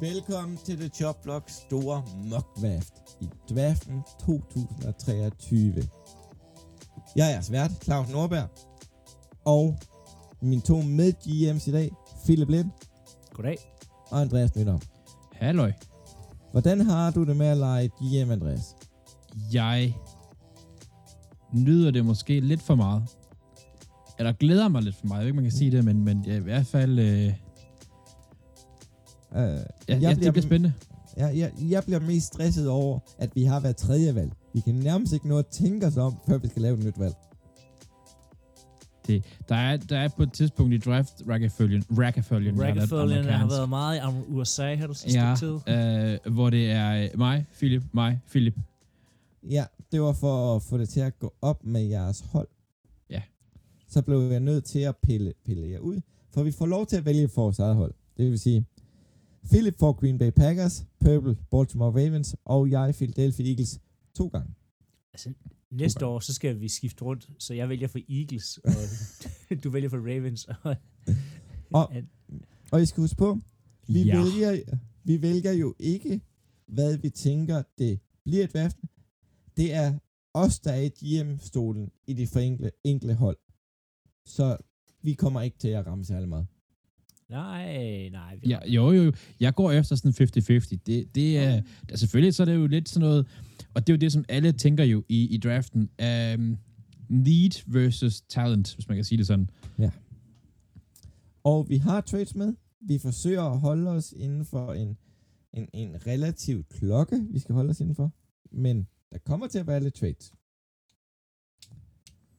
Velkommen til The Chop Block store mock draft i draften 2023. Jeg er svært, Claus Nordberg, og mine to med GM's i dag, Philip Lind Goddag. og Andreas Møller. Halløj. Hvordan har du det med at lege GM, Andreas? Jeg nyder det måske lidt for meget. Eller glæder mig lidt for meget. Jeg ved ikke, man kan sige det, men, men jeg, i hvert fald... Øh, Uh, ja, Jeg ja, bliver- det bliver spændende. jeg, jeg, jeg bliver mest stresset over, at vi har været tredje valg. Vi kan nærmest ikke nå at tænke os om, før vi skal lave et nyt valg. Det, der, er, der er på et tidspunkt i draft rækkefølgen, rækkefølgen, jeg har lært Rockefeller har været meget i USA, har du sidste Ja, tid. øh, hvor det er øh, mig, Philip, mig, Philip. Ja, det var for at få det til at gå op med jeres hold. Ja. Så blev jeg nødt til at pille, pille jer ud, for vi får lov til at vælge for vores eget hold. Det vil sige, Philip får Green Bay Packers, Purple Baltimore Ravens, og jeg Philadelphia Eagles to gange. Altså, næste år, så skal vi skifte rundt, så jeg vælger for Eagles, og du vælger for Ravens. Og, Og- Og I skal huske på, vi, Ja. vælger, vi vælger jo ikke, hvad vi tænker, det bliver i draften. Det er os, der er i GM-stolen i de forenkle enkle hold. Så vi kommer ikke til at ramme særlig meget. Nej, nej. Vi Ja, jo, jo, jo. Jeg går efter sådan 50-50. Det, det er, der, selvfølgelig så er det jo lidt sådan noget, og det er jo det, som alle tænker jo i, i draften. Um, need versus talent, hvis man kan sige det sådan. Og vi har trades med. Vi forsøger at holde os inden for en, en, en relativ klokke, vi skal holde os inden for. Men der kommer til at være lidt trades.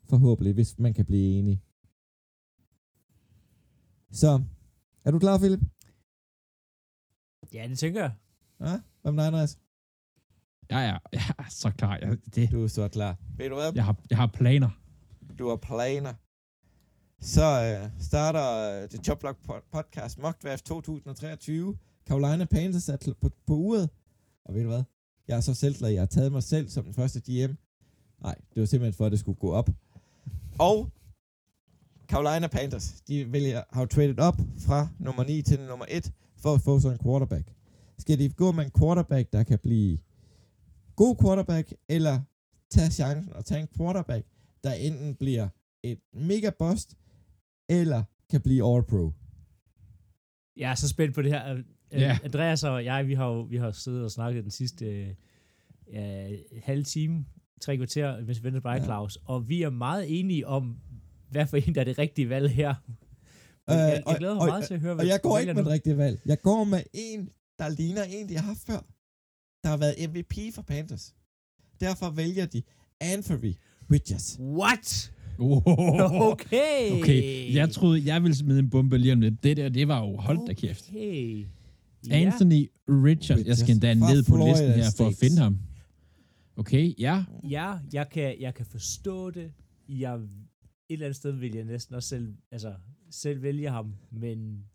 Forhåbentlig, hvis man kan blive enig. Så, er du klar, Philip? Ja, det tænker jeg. Ja? Hvad med dig, Andreas? Jeg er, jeg er så klar. Jeg, det, Du er så klar. Ved du hvad? jeg, har, jeg har planer. Du har planer. Så øh, starter øh, pod- Podcast Mock Draft 2023. Carolina Panthers er kl- på, på uret. Og ved du hvad? Jeg er så selvglad, jeg har taget mig selv som den første GM. Nej, det var simpelthen for, at det skulle gå op. Og Carolina Panthers, de vælger, har jo traded op fra nummer 9 til nummer 1 for at få sådan en quarterback. Skal de gå med en quarterback, der kan blive god quarterback, eller tage chancen og tage en quarterback, der enten bliver et mega bust, eller kan blive all-pro. Jeg er så spændt på det her. Øh, Ja. Andreas og jeg, vi har jo vi har siddet og snakket den sidste øh, ja, halve time, tre kvarter, mens vi venter på dig, Ja. Claus. Og vi er meget enige om, hvad for en, der er det rigtige valg her. Og jeg, jeg glæder mig og- meget til at høre, hvad Og jeg går ikke med det rigtige valg. Jeg går med en, der ligner en, de har haft før. Der har været MVP for Panthers. Derfor vælger de Anthony Bridges. What? Oh, Okay. okay, jeg troede, jeg ville smide en bombe lige om lidt. Det der, det var jo, hold da kæft. Okay. Anthony Richard. Jeg skal endda Richards fra ned på Florida listen her for at finde ham. Okay, ja. Ja, jeg kan, jeg kan forstå det. Jeg, et eller andet sted vil jeg næsten også selv, altså, selv vælge ham, men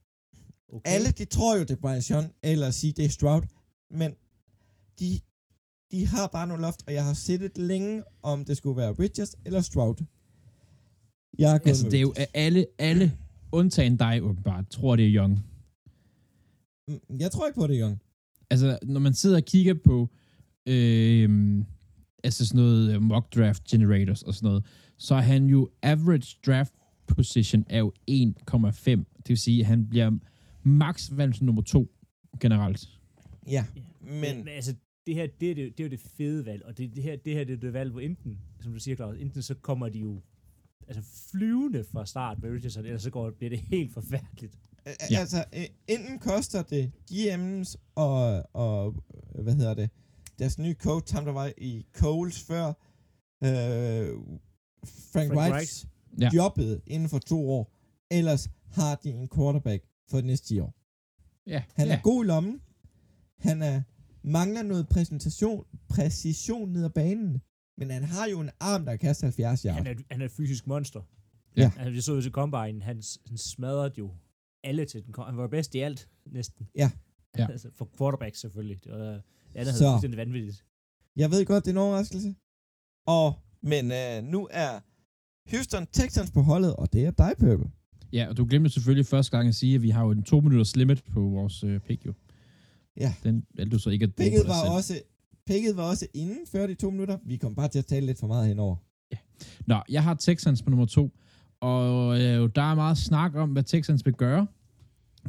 okay. Alle, de tror jo, det er Brian Sean eller CJ Stroud, men de, de har bare noget loft, og jeg har set længe, om det skulle være Bridges eller Stroud. Jeg er Altså, det er jo alle, alle, undtagen dig åbenbart, tror det er Young. Mm, Jeg tror ikke på det, Young. Altså, når man sidder og kigger på øh, altså sådan noget øh, mock draft generators og sådan noget, så er han jo average draft position er jo 1,5. Det vil sige, at han bliver max valgt nummer to generelt. Ja, men, men men altså, det her, det er, det, det er jo det fede valg, og det, det, her, det her det er det valg, hvor enten, som du siger, Claus, enten så kommer de jo altså flyvende fra start med Richardson, eller så går, bliver det helt forfærdeligt. Ja. Altså, øh, enten koster det GM's og, og, hvad hedder det, deres nye coach, ham der var i Coles før, øh, Frank, Frank Wrights Ja. ja. jobbet inden for to år. Ellers har de en quarterback for de næste 10 år. Ja, Han ja. er god i lommen. Han er, mangler noget præsentation, præcision ned ad banen. Men han har jo en arm, der kan kaste 70 yards. Han er, han er et fysisk monster. Ja. Altså, vi så jo til Combine, han, han smadrede jo alle til den. Han var bedst i alt, næsten. Ja. Ja. altså, for quarterback selvfølgelig. Det, var, det andet Så. havde fuldstændig vanvittigt. Jeg ved godt, det er en overraskelse. Og, men øh, nu er Houston Texans på holdet, og det er dig, Purple. Ja, og du glemte selvfølgelig første gang at sige, at vi har jo en to minutters limit på vores øh, pick jo. Ja. Den valgte du så ikke at bruge Picket var, selv. også, picket var også inden før de to minutter. Vi kom bare til at tale lidt for meget henover. Nå, jeg har Texans på nummer to, og øh, der er meget snak om, hvad Texans vil gøre.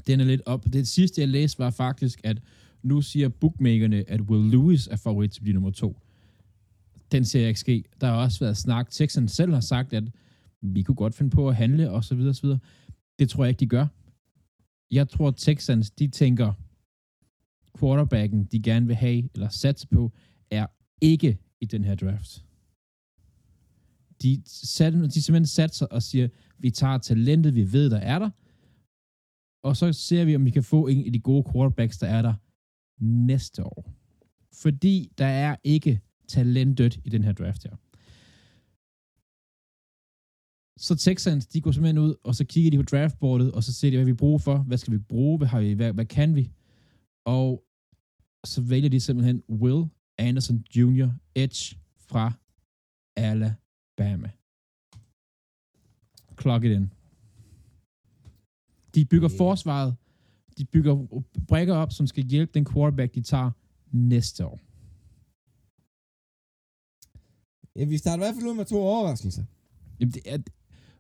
Den er lidt op. Det sidste, jeg læste, var faktisk, at nu siger bookmakerne, at Will Lewis er favorit til at blive nummer to. Den ser jeg ikke ske. Der har også været snak. Texans selv har sagt, at vi kunne godt finde på at handle, og så videre, og så videre. Det tror jeg ikke, de gør. Jeg tror, Texans, de tænker, quarterbacken, de gerne vil have, eller satse på, er ikke i den her draft. De, sat, de simpelthen satser og siger, vi tager talentet, vi ved, der er der, og så ser vi, om vi kan få en af de gode quarterbacks, der er der næste år. Fordi der er ikke talentet i den her draft her. Så Texans, de går simpelthen ud, og så kigger de på draftboardet, og så ser de, hvad vi bruger for, hvad skal vi bruge, hvad, har vi, hvad, hvad kan vi, og så vælger de simpelthen Will Anderson Jr. Edge fra Alabama. Clock it in. De bygger Okay. forsvaret. De bygger brækker op, som skal hjælpe den quarterback, de tager næste år. Ja, vi starter i hvert fald ud med to overraskelser. Jamen, det er,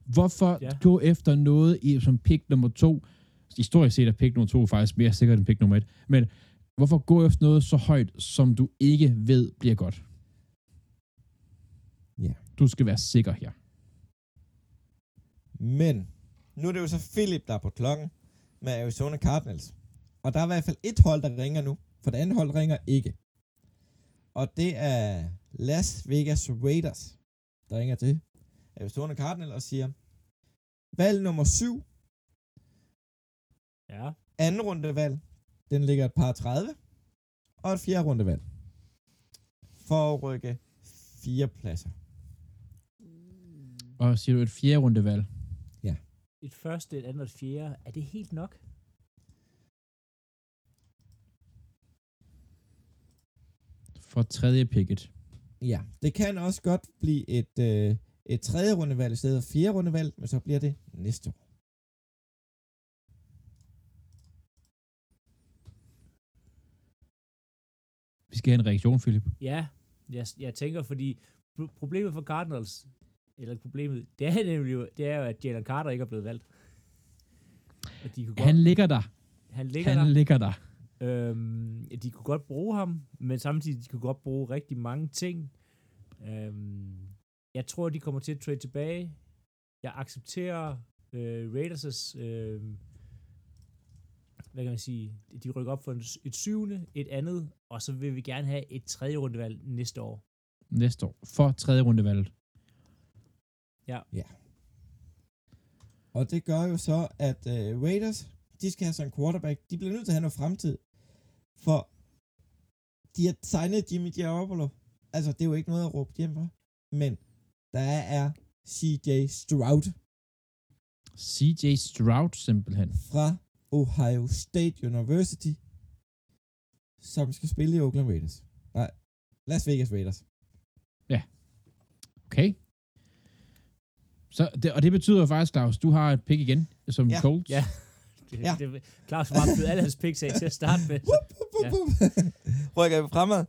hvorfor Ja. gå efter noget i, som pick nummer to? Historisk set er pick nummer to faktisk mere sikkert end pick nummer et. Men hvorfor gå efter noget så højt, som du ikke ved bliver godt? Ja. Du skal være sikker her. Men nu er det jo så Philip, der er på klokken med Arizona Cardinals. Og der er i hvert fald et hold, der ringer nu, for det andet hold ringer ikke. Og det er Las Vegas Raiders, der ringer til Arizona Cardinals og siger, valg nummer 7, Ja. anden rundevalg, den ligger et par 30, og et fjerde rundevalg. For at rykke fire pladser. Og siger du et fjerde rundevalg? Et første, et andet og et fjerde. Er det helt nok? For tredje picket. Ja, det kan også godt blive et, øh, et tredje rundevalg i stedet for fjerde rundevalg, men så bliver det næste år. Vi skal have en reaktion, Philip. Ja, jeg, jeg tænker, fordi pro- problemet for Cardinals, eller problemet, det er nemlig jo, det er jo, at Jalen Carter ikke er blevet valgt. At de kunne godt, Han ligger der. han ligger Han der. ligger der. Øhm, de kunne godt bruge ham, men samtidig de kunne godt bruge rigtig mange ting. Øhm, jeg tror, de kommer til at trade tilbage. Jeg accepterer øh, Raiders' øh, hvad kan man sige, de rykker op for et syvende, et andet, og så vil vi gerne have et tredje rundevalg næste år. Næste år. For tredje rundevalget. Og det gør jo så, at øh, Raiders, de skal have sådan en quarterback. De bliver nødt til at have noget fremtid. For de har signet Jimmy Garoppolo. Altså, det er jo ikke noget at råbe hjem for. Men der er CJ Stroud CJ Stroud simpelthen. fra Ohio State University, som skal spille i Oakland Raiders. Nej, Las Vegas Raiders. Okay. Så det, og det betyder faktisk, Claus, du har et pick igen, som Ja. ja. Colts. Ja. Det, Ja. det, Claus var bare alle hans picks af til at starte med. Så. Ja. Rykker vi fremad.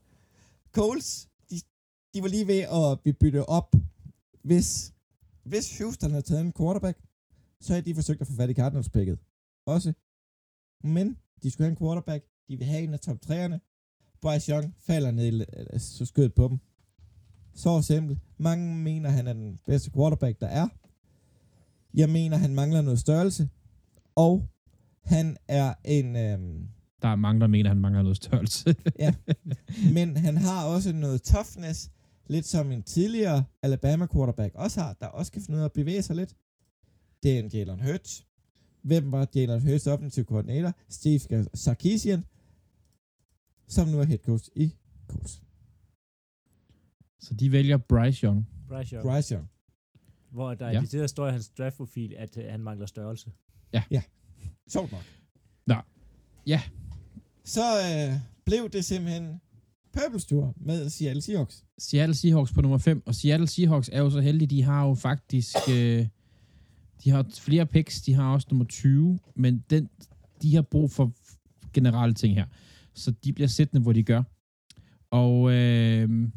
Coles, de, de var lige ved at blive byttet op. Hvis, hvis Houston havde taget en quarterback, så havde de forsøgt at få fat i Cardinals picket. Også. Men de skulle have en quarterback. De vil have en af top 3'erne. Bryce Young falder ned, i- så skød på dem. Så simpelt. Mange mener, han er den bedste quarterback, der er. Jeg mener, han mangler noget størrelse. Og han er en... Øhm, Der er mange, der mener, han mangler noget størrelse. men han har også noget toughness, lidt som en tidligere Alabama quarterback også har, der også kan finde ud af at bevæge sig lidt. Det er en Jalen Hurts. Hvem var Jalen Hurts offensive koordinator? Steve Sarkisian, som nu er head coach i Colts. Så de vælger Bryce Young. Bryce Young. Bryce Young. Hvor der Ja. ja. det der står i hans draftprofil, at uh, han mangler størrelse. Sjovt nok. Nå. Ja. Så øh, blev det simpelthen Purples tur med Seattle Seahawks. Seattle Seahawks på nummer 5, og Seattle Seahawks er jo så heldige, de har jo faktisk, øh, de har flere picks, de har også nummer 20, men den, de har brug for generelle ting her. Så de bliver siddende, hvor de gør. Og øh,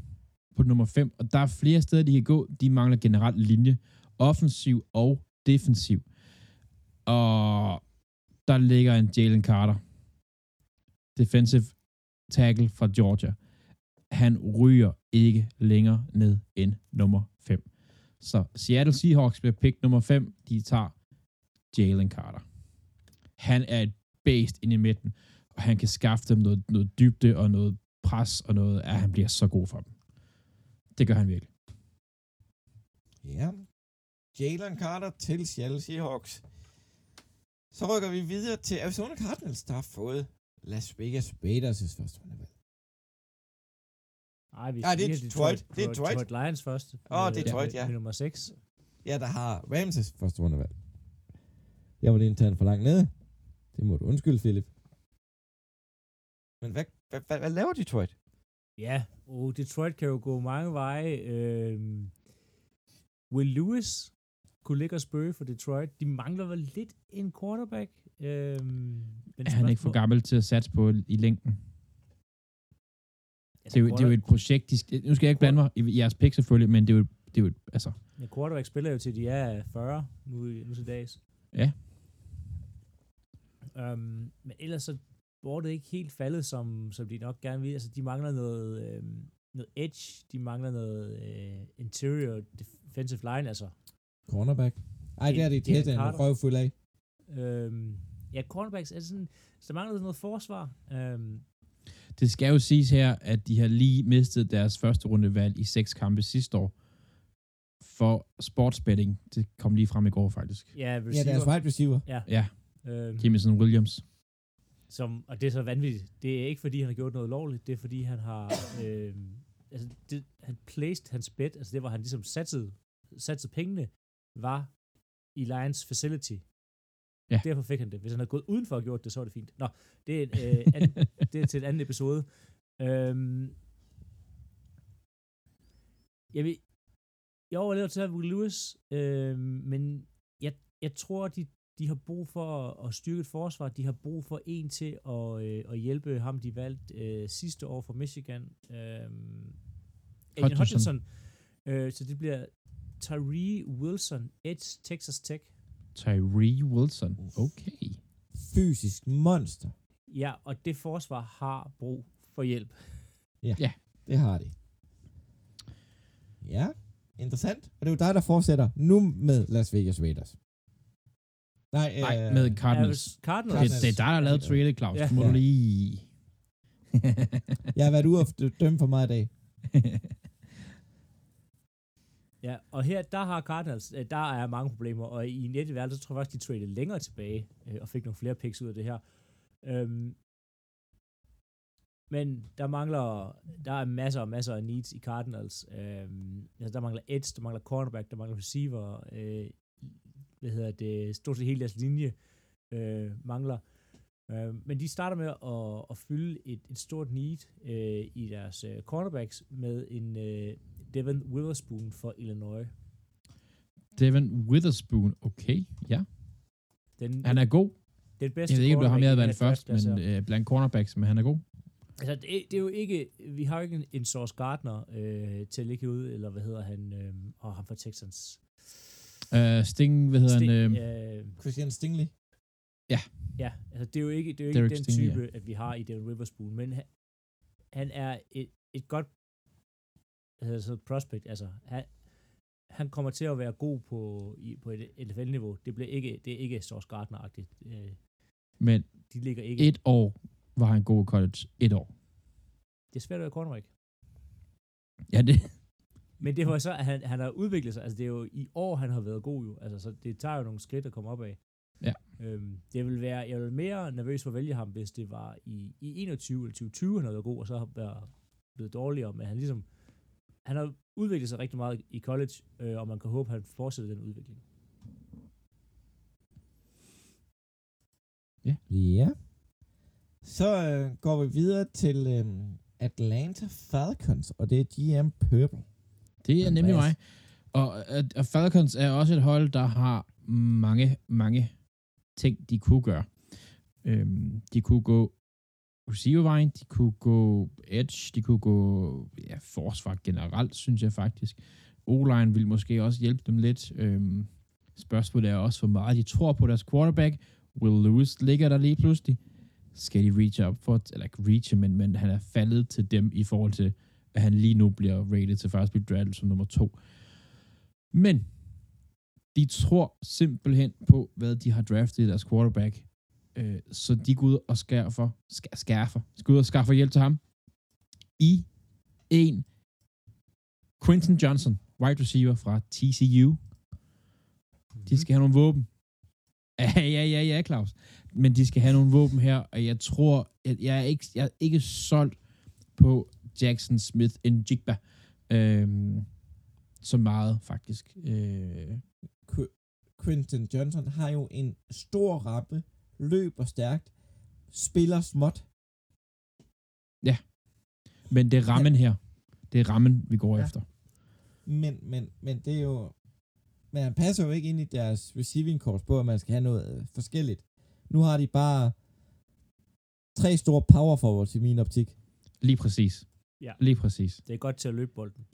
på nummer 5, og der er flere steder, de kan gå. De mangler generelt linje. Offensiv og defensiv. Og der ligger en Jalen Carter. Defensive tackle fra Georgia. Han ryger ikke længere ned end nummer 5. Så Seattle Seahawks bliver pick nummer 5. De tager Jalen Carter. Han er et based ind i midten, og han kan skaffe dem noget, noget dybde og noget pres og noget, at han bliver så god for dem. Det gør han virkelig. Ja. Jalen Carter til Seattle Seahawks. Så rykker vi videre til Arizona Cardinals, der har fået Las Vegas Raiders' første rundevalg. Nej, vi Ah, det er siger Detroit. Det er Detroit. Detroit Lions først. Åh, med- Detroit, ja. Med nummer 6. Ja, der har Rams' første rundevalg. Jeg var lige tand for langt nede. Det må du undskylde, Philip. Men hvad, hvad, hvad, hvad laver Detroit? Ja, og Detroit kan jo gå mange veje. Øhm, Will Lewis kunne ligge og spøge for Detroit. De mangler vel lidt en quarterback. Øhm, men Er han ikke for gammel til at satse på i længden? Altså, Det er, jo, det er jo et projekt, de, skal- nu skal jeg ikke blande mig i jeres pick selvfølgelig, men det er jo, det er jo altså, Ja, quarterback spiller jo til de er 40 nu, nu til dags. ja, Um, men ellers så var det ikke helt faldet, som, som de nok gerne vil. Altså, de mangler noget, øhm, noget edge, de mangler noget øh, interior defensive line, altså. Cornerback? Ej, det er det Det er tæt en røvfuld af. Øhm, ja, cornerbacks er sådan, så der mangler noget forsvar. Øhm, det skal jo siges her, at de har lige mistet deres første rundevalg i seks kampe sidste år for sportsbetting. Det kom lige frem i går faktisk. ja, Ja, receiver. deres wide receiver. Ja, øhm, Jameson Williams. Som, og det er så vanvittigt. Det er ikke, fordi han har gjort noget lovligt, det er, fordi han har... øhm, altså, det, han placed hans bet, altså det, hvor han ligesom satsede, satsede pengene, var i Lions facility. Ja. Derfor fik han det. Hvis han havde gået udenfor og gjort det, så var det fint. Nå, det er, en, øh, anden, det er til en anden episode. Øhm, jeg vil, jeg overlever til at Will Lewis, øhm, men jeg, jeg tror, de, de har brug for at, styrke et forsvar. De har brug for en til at, øh, at hjælpe ham, de valgte øh, sidste år fra Michigan. Øhm, Aiden Hutchinson. Hutchinson. Øh, så det bliver Tyree Wilson, Edge, Texas Tech. Tyree Wilson. Okay. Fysisk monster. Ja, og det forsvar har brug for hjælp. Det har de. Ja, interessant. Og det er jo dig, der fortsætter nu med Las Vegas Raiders. Nej, Nej, øh, med Cardinals. Ja, Cardinals. Det, det er dig, der har lavet trailer, Claus. Ja. Du må du lige... Jeg har været ude og dømme for mig i dag. Ja, og her, der har Cardinals, øh, der er mange problemer, og i verden, så tror jeg faktisk, de traded længere tilbage, øh, og fik nogle flere picks ud af det her. Øhm, men der mangler, der er masser og masser af needs i Cardinals. Øhm, altså der mangler edge, der mangler cornerback, der mangler receiver, øh, hvad hedder det, stort set hele deres linje øh, mangler. Øh, men de starter med at, at fylde et, et stort need øh, i deres øh, cornerbacks med en øh, Devin Witherspoon for Illinois. Devin Witherspoon. Okay, ja. Den, Han er god. den bedste Jeg ved ikke, om du har cornerback med i været først, men øh, blandt cornerbacks, men han er god. Altså, det, det er jo ikke, vi har jo ikke en, en Sauce Gardner øh, til at ligge ud, eller hvad hedder han, øh, og ham fra Texans. Uh, Sting, hvad hedder Sting, han? Øh, øh, Christian Stingley. ja, altså det er jo ikke, det er jo ikke Derek den Stingley, type, at vi har i Devin Witherspoon, men han, han er et, et godt altså prospect, altså han, han kommer til at være god på, i, på et NFL-niveau. Det, bliver ikke, det er ikke Sauce Gardner-agtigt. Øh, men de ligger ikke... et år var han god i college. Et år. Det er svært at være cornerback. Ja, det, Men det var så, at han, han har udviklet sig. Altså, det er jo i år, han har været god jo. Altså, så det tager jo nogle skridt at komme op af. Ja. Øhm, det vil være, jeg vil mere nervøs for at vælge ham, hvis det var i, i 21 eller 2020, han havde været god, og så har været blevet dårligere. Men han ligesom, han har udviklet sig rigtig meget i college, øh, og man kan håbe, at han fortsætter den udvikling. Ja. Så øh, går vi videre til øh, Atlanta Falcons, og det er GM Purple. Det er nemlig mig. Og, og, og Falcons er også et hold, der har mange, mange ting, de kunne gøre. Øhm, de kunne gå receivervejen, de kunne gå edge, de kunne gå ja, forsvar generelt, synes jeg faktisk. O-line vil måske også hjælpe dem lidt. Øhm, spørgsmålet er også, hvor meget de tror på deres quarterback. Will Lewis ligger der lige pludselig. Skal de reach up for, eller ikke reach, men, men han er faldet til dem i forhold til, at han lige nu bliver rated til først blive draftet som nummer to. Men de tror simpelthen på, hvad de har draftet i deres quarterback. Øh, så de går ud og skærfer, skær, skærfer, skal ud og skaffer hjælp til ham i en Quinton Johnson, wide receiver fra TCU. De skal have nogle våben. Ja, ja, ja, ja, Claus. Men de skal have nogle våben her, og jeg tror, at jeg er ikke, jeg er ikke solgt på Jackson Smith en Jigba. Øhm, så meget, faktisk. Øh, Qu- Quinton Johnson har jo en stor rappe, løber stærkt, spiller småt. men det er rammen her. Det er rammen, vi går Ja. ja. efter. Men, men, men det er jo... Men han passer jo ikke ind i deres receiving course på, at man skal have noget øh, forskelligt. Nu har de bare tre store power forwards i min optik. Lige præcis. Ja. Lige præcis. Det er godt til at løbe bolden.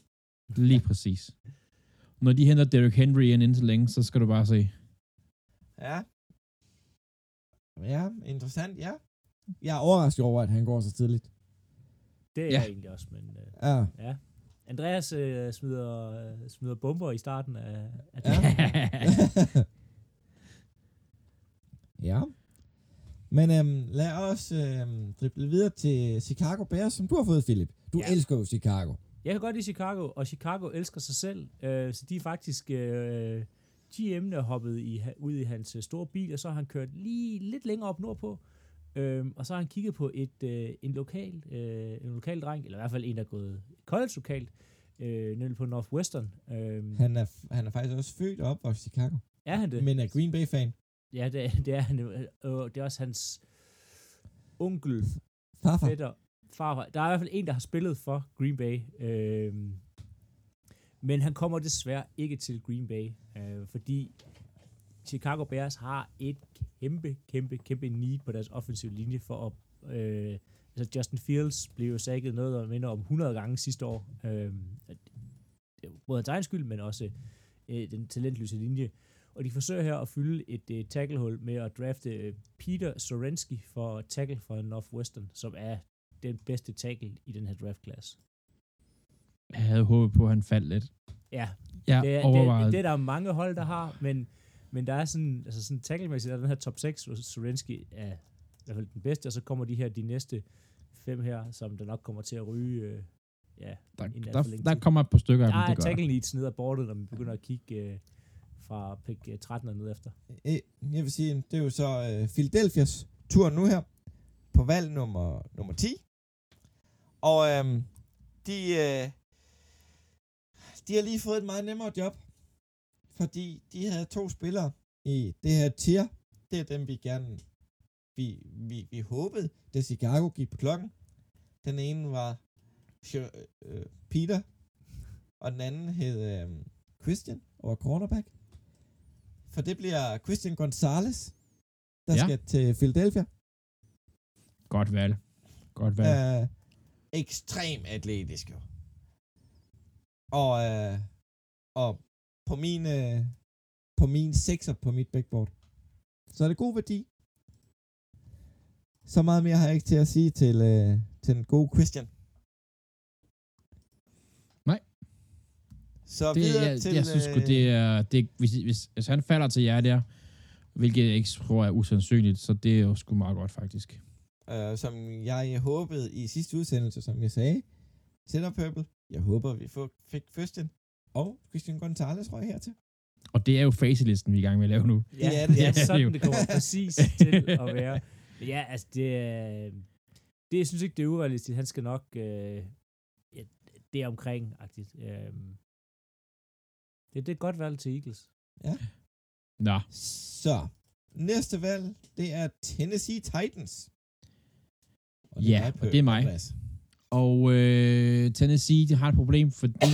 Lige præcis. Når de henter Derrick Henry ind indtil længe, så skal du bare se. Ja. Ja, interessant, ja. Jeg er overrasket over, at han går så tidligt. Det er Ja. jeg egentlig også, men øh, Ja. ja. Andreas øh, smider, øh, smider bomber i starten af, af Ja. ja. Men øhm, lad os øhm, drible videre til Chicago Bears, som du har fået, Philip. Du Ja. elsker jo Chicago. Jeg kan godt lide Chicago, og Chicago elsker sig selv, øh, så de er faktisk... Øh, GM'en er hoppet i, ud i hans øh, store bil, og så har han kørt lige lidt længere op nordpå, øhm, og så har han kigget på et øh, en lokal øh, en lokal dreng, eller i hvert fald en, der er gået college lokalt, øh, nemlig på Northwestern. Øhm, Han er, han er faktisk også født og opvokset i Chicago, er han det? men er Green Bay-fan. Ja, det, er- det er han. Øh, det er også hans onkel, Farfar. fætter, far, Der er i hvert fald en, der har spillet for Green Bay. Øh, men han kommer desværre ikke til Green Bay, øh, fordi Chicago Bears har et kæmpe, kæmpe, kæmpe need på deres offensive linje for at... Øh, altså Justin Fields blev jo sækket noget, der minder om 100 gange sidste år. Øh, det er både hans egen skyld, men også øh, den talentløse linje. Og de forsøger her at fylde et øh, tacklehul med at drafte øh, Peter Sorensky for tackle fra Northwestern, som er den bedste tackle i den her draftklasse. Jeg havde håbet på, at han faldt lidt. Ja, Jeg det, er, overvejede. det, det er der mange hold, der har, men, men der er sådan, altså sådan tacklemæssigt, der er den her top 6, hvor Sorensky er i hvert fald den bedste, og så kommer de her, de næste fem her, som der nok kommer til at ryge, øh, ja, der, der, der tid. kommer et par stykker af Der dem, er det gør der. tackle needs ned ad bordet, når man begynder at kigge øh, fra pick øh, 13 og ned efter. Øh, Jeg vil sige, det er jo så øh, Philadelphia's tur nu her, på valg nummer, nummer 10. Og øhm, de, øh, de har lige fået et meget nemmere job, fordi de havde to spillere i det her tier. Det er dem, vi gerne, vi, vi, vi håbede, da Chicago gik på klokken. Den ene var øh, Peter, og den anden hed øh, Christian, og var cornerback. For det bliver Christian Gonzalez, der Ja. skal til Philadelphia. Godt valg. Godt valg. Øh, ekstrem atletisk jo. Og, øh, og på min, øh, på min sekser på mit backboard. Så er det god værdi. Så meget mere har jeg ikke til at sige til, øh, til den gode Christian. Nej. Så det, videre jeg, til... jeg synes sgu, øh, det er... Det, hvis, hvis, hvis han falder til jer der, hvilket jeg ikke tror er usandsynligt, så det er jo sgu meget godt, faktisk. Øh, som jeg håbede i sidste udsendelse, som jeg sagde, til Purple. Jeg håber, vi får, fik Christian og Christian Gonzalez røg hertil. Og det er jo facelisten, vi er i gang med at lave nu. Ja, Ja, det, det er det sådan, det kommer præcis til at være. Men ja, altså det er... Det, jeg synes ikke, det er urealistisk. Han skal nok... Øh, ja, det er omkring, agtigt. Øh, det, det er et godt valg til Eagles. Nå, Så, næste valg, det er Tennessee Titans. Og Ja, dig, og Pø- det er mig. Andreas. Og øh, Tennessee, de har et problem, fordi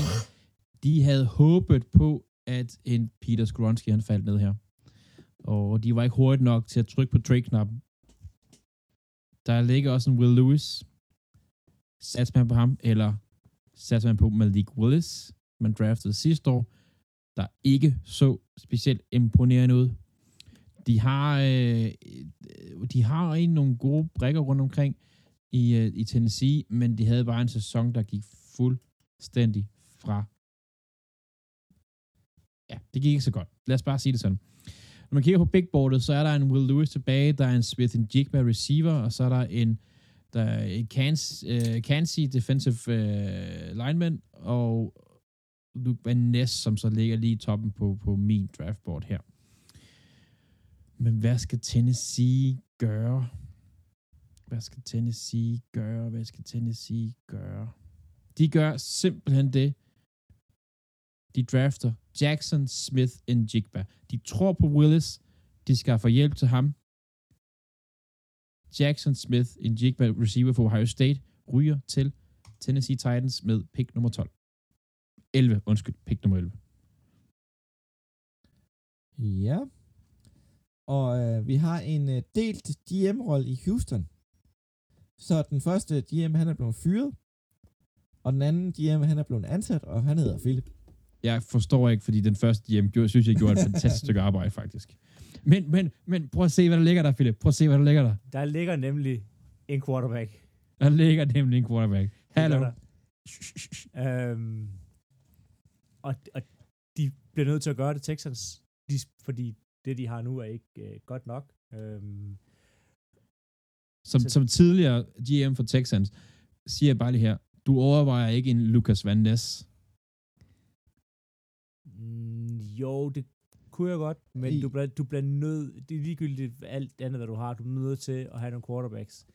de havde håbet på, at en Peter Skronsky, han faldt ned her. Og de var ikke hurtigt nok til at trykke på trade-knappen. Der ligger også en Will Lewis. Satser man på ham, eller satser man på Malik Willis, man draftede sidste år, der ikke så specielt imponerende ud. De har, øh, de har en nogle gode brækker rundt omkring i, øh, i Tennessee, men de havde bare en sæson, der gik fuldstændig fra. Ja, det gik ikke så godt. Lad os bare sige det sådan. Når man kigger på big boardet, så er der en Will Lewis tilbage, der er en Smith Jigba receiver, og så er der en der er en Kans, uh, øh, Kansi defensive uh, lineman, og Luke Van Ness, som så ligger lige i toppen på, på min draftboard her. Men hvad skal Tennessee gøre? Hvad skal Tennessee gøre? Hvad skal Tennessee gøre? De gør simpelthen det. De drafter Jackson, Smith og Jigba. De tror på Willis. De skal få hjælp til ham. Jackson Smith, en Jigba receiver for Ohio State, ryger til Tennessee Titans med pick nummer 12. 11, undskyld, pick nummer 11. Ja. Og øh, vi har en øh, delt GM-rolle i Houston. Så den første GM, han er blevet fyret. Og den anden GM, han er blevet ansat, og han hedder Philip. Jeg forstår ikke, fordi den første GM gjorde, synes jeg gjorde et fantastisk stykke arbejde, faktisk. Men, men, men prøv at se, hvad der ligger der, Philip. Prøv at se, hvad der ligger der. Der ligger nemlig en quarterback. Der ligger nemlig en quarterback. Hallo. Øhm, og, og de bliver nødt til at gøre det, Texans, de, fordi det, de har nu, er ikke øh, godt nok. Øhm, Som, Så- som tidligere GM for Texans, siger jeg bare lige her, du overvejer ikke en Lucas Van Ness. mm, jo, det kunne jeg godt, men I- du bliver, du bliver nødt, det er ligegyldigt alt andet, hvad du har, du er nødt til at have nogle quarterbacks.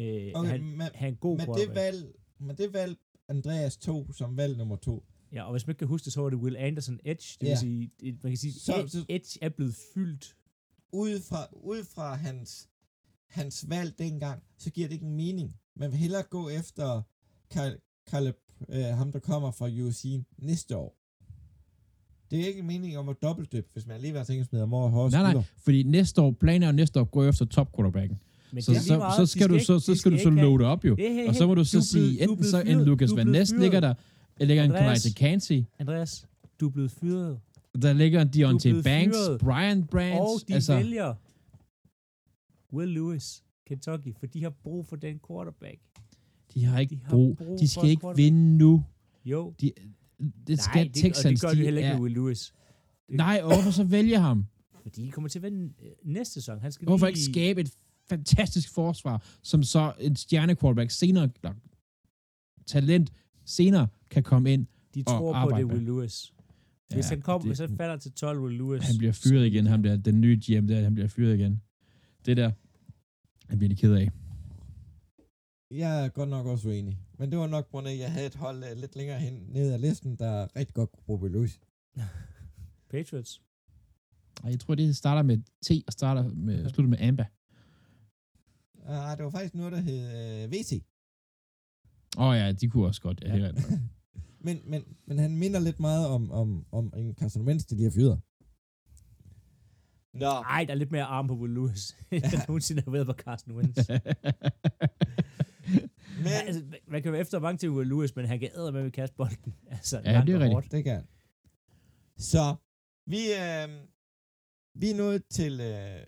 Øh, Okay, han, men, have en god men det valg, men det valg, Andreas tog som valg nummer to. Ja, og hvis man ikke kan huske det, så var det Will Anderson Edge. Det Ja. vil sige, man kan sige, så- Edge er blevet fyldt. Ud fra, ud fra hans, hans valg dengang, så giver det ikke en mening. Man vil hellere gå efter Caleb, øh, ham der kommer fra USC næste år. Det er ikke en mening om at dobbeltdøbe, hvis man alligevel har tænkt at smide ham over højre Nej, nej, skulder. fordi næste år, planen er jo næste år at gå efter top quarterbacken. Men Så, så, meget. så skal du så, så skal du så loade op jo. Hey, hey, Og så må du så er sige, blevet- du enten så en. Lucas Du Van Ness ligger der, eller ligger en Andreas. Kalaita Kansi, Andreas, du er blevet fyret. der ligger en Deontay Banks, fyret. Brian Brands, Og de altså, vælger Will Lewis, Kentucky, for de har brug for den quarterback. de har ikke de har brug, brug de skal ikke vinde nu. Jo, De, det skal nej, det, Texans, og det gør de, de heller ikke er, med Will Lewis. Nej, og hvorfor så vælge ham? Fordi de kommer til at vinde øh, næste sæson. Han skal Hvorfor lige... ikke skabe et fantastisk forsvar, som så en stjerne quarterback senere, eller talent senere, kan komme ind. De og tror på, det er. Will Lewis. Hvis, han kom, det- hvis han falder til 12, Will Lewis... Han bliver fyret igen, ham der, den nye GM der, han bliver fyret igen. Det der, han bliver de ked af. Jeg er godt nok også uenig. Men det var nok på grund jeg havde et hold uh, lidt længere hen ned ad listen, der rigtig godt kunne bruge Louis. Patriots. Og jeg tror, det starter med T og starter med, slutter med Amba. Ah, det var faktisk noget, der hed uh, VC. Åh oh, ja, de kunne også godt. Ja, det er rigtigt. men, men, men han minder lidt meget om, om, om en Carson Wentz, de lige har fyret. Nå. Ej, der er lidt mere arm på Will Lewis, end der nogensinde har været på Carson Wentz. Men, Ja, altså, man kan være efter mange til Will Lewis, men han kan æde med at kaste bolden. Altså, Ja, det er rigtigt. hårdt. det kan. Så, vi, øh, vi er nået til øh,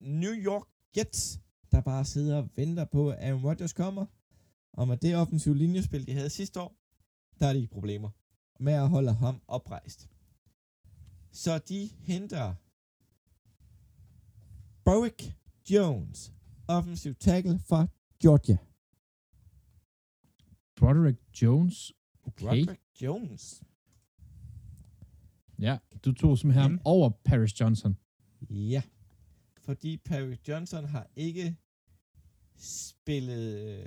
New York Jets, der bare sidder og venter på, at Aaron Rodgers kommer. Og med det offensive linjespil, de havde sidste år, der er de problemer med at holde ham oprejst. Så de henter Boric Jones, offensive tackle fra Georgia. Broderick Jones. Okay. Broderick Jones. Ja, du tog simpelthen ham Mm. over Paris Johnson. Ja, fordi Perry Johnson har ikke spillet øh,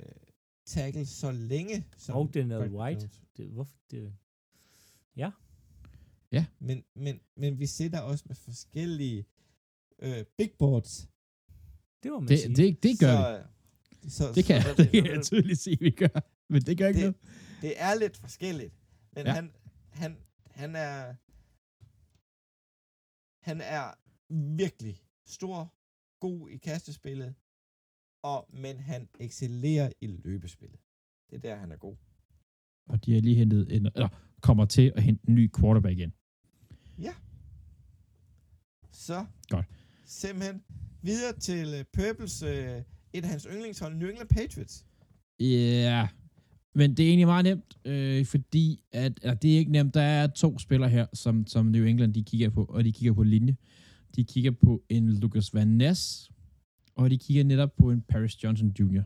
tackle så længe som Og den er Broderick White. Jones. Det, hvorfor det? Men, men, men vi sidder også med forskellige øh, big boards. Det må man Det, sige. det, det gør så, vi. Så, Det kan, så, det kan jeg tydeligt sige, vi gør. Men det gør ikke Det- noget. det er lidt forskelligt. Men Ja. ja. han, han, han er han er virkelig stor, god i kastespillet, og, men han excellerer i løbespillet. Det er der, han er god. Og de har lige hentet en, eller kommer til at hente en ny quarterback igen. Så Godt simpelthen videre til uh, Purples, uh, et af hans yndlingshold, New England Patriots. Ja, yeah. men det er egentlig meget nemt, øh, fordi at, at det er ikke nemt. Der er to spillere her, som, som New England de kigger på, og de kigger på linje. De kigger på en Lucas Van Ness, og de kigger netop på en Paris Johnson Jr.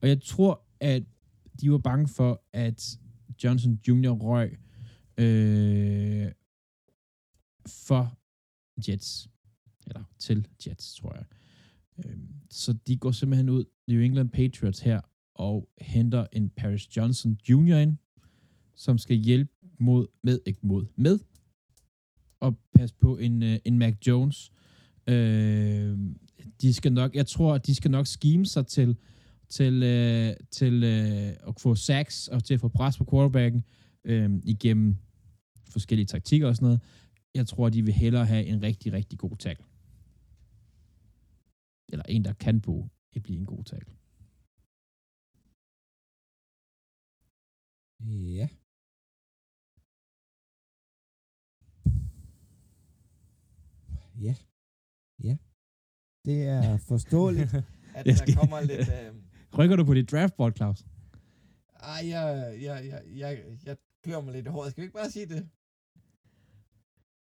Og jeg tror, at de var bange for, at Johnson Jr. røg øh, for Jets. Eller til Jets, tror jeg. Øhm, så de går simpelthen ud, New England Patriots her, og henter en Paris Johnson Jr. ind, som skal hjælpe mod, med, ikke mod, med, og passe på en, øh, en Mac Jones. Øh, de skal nok, jeg tror, de skal nok scheme sig til, til, øh, til øh, at få sacks og til at få pres på quarterbacken uh, igennem forskellige taktikker og sådan noget. Jeg tror, de vil hellere have en rigtig, rigtig god tackle. Eller en, der kan på at blive en god tackle. Ja. Ja. Ja. Det er forståeligt, at der skal- kommer lidt... Øh, Rykker du på dit draftboard, Claus? ej, jeg, jeg, jeg, jeg, jeg klør mig lidt i håret. Skal vi ikke bare sige det?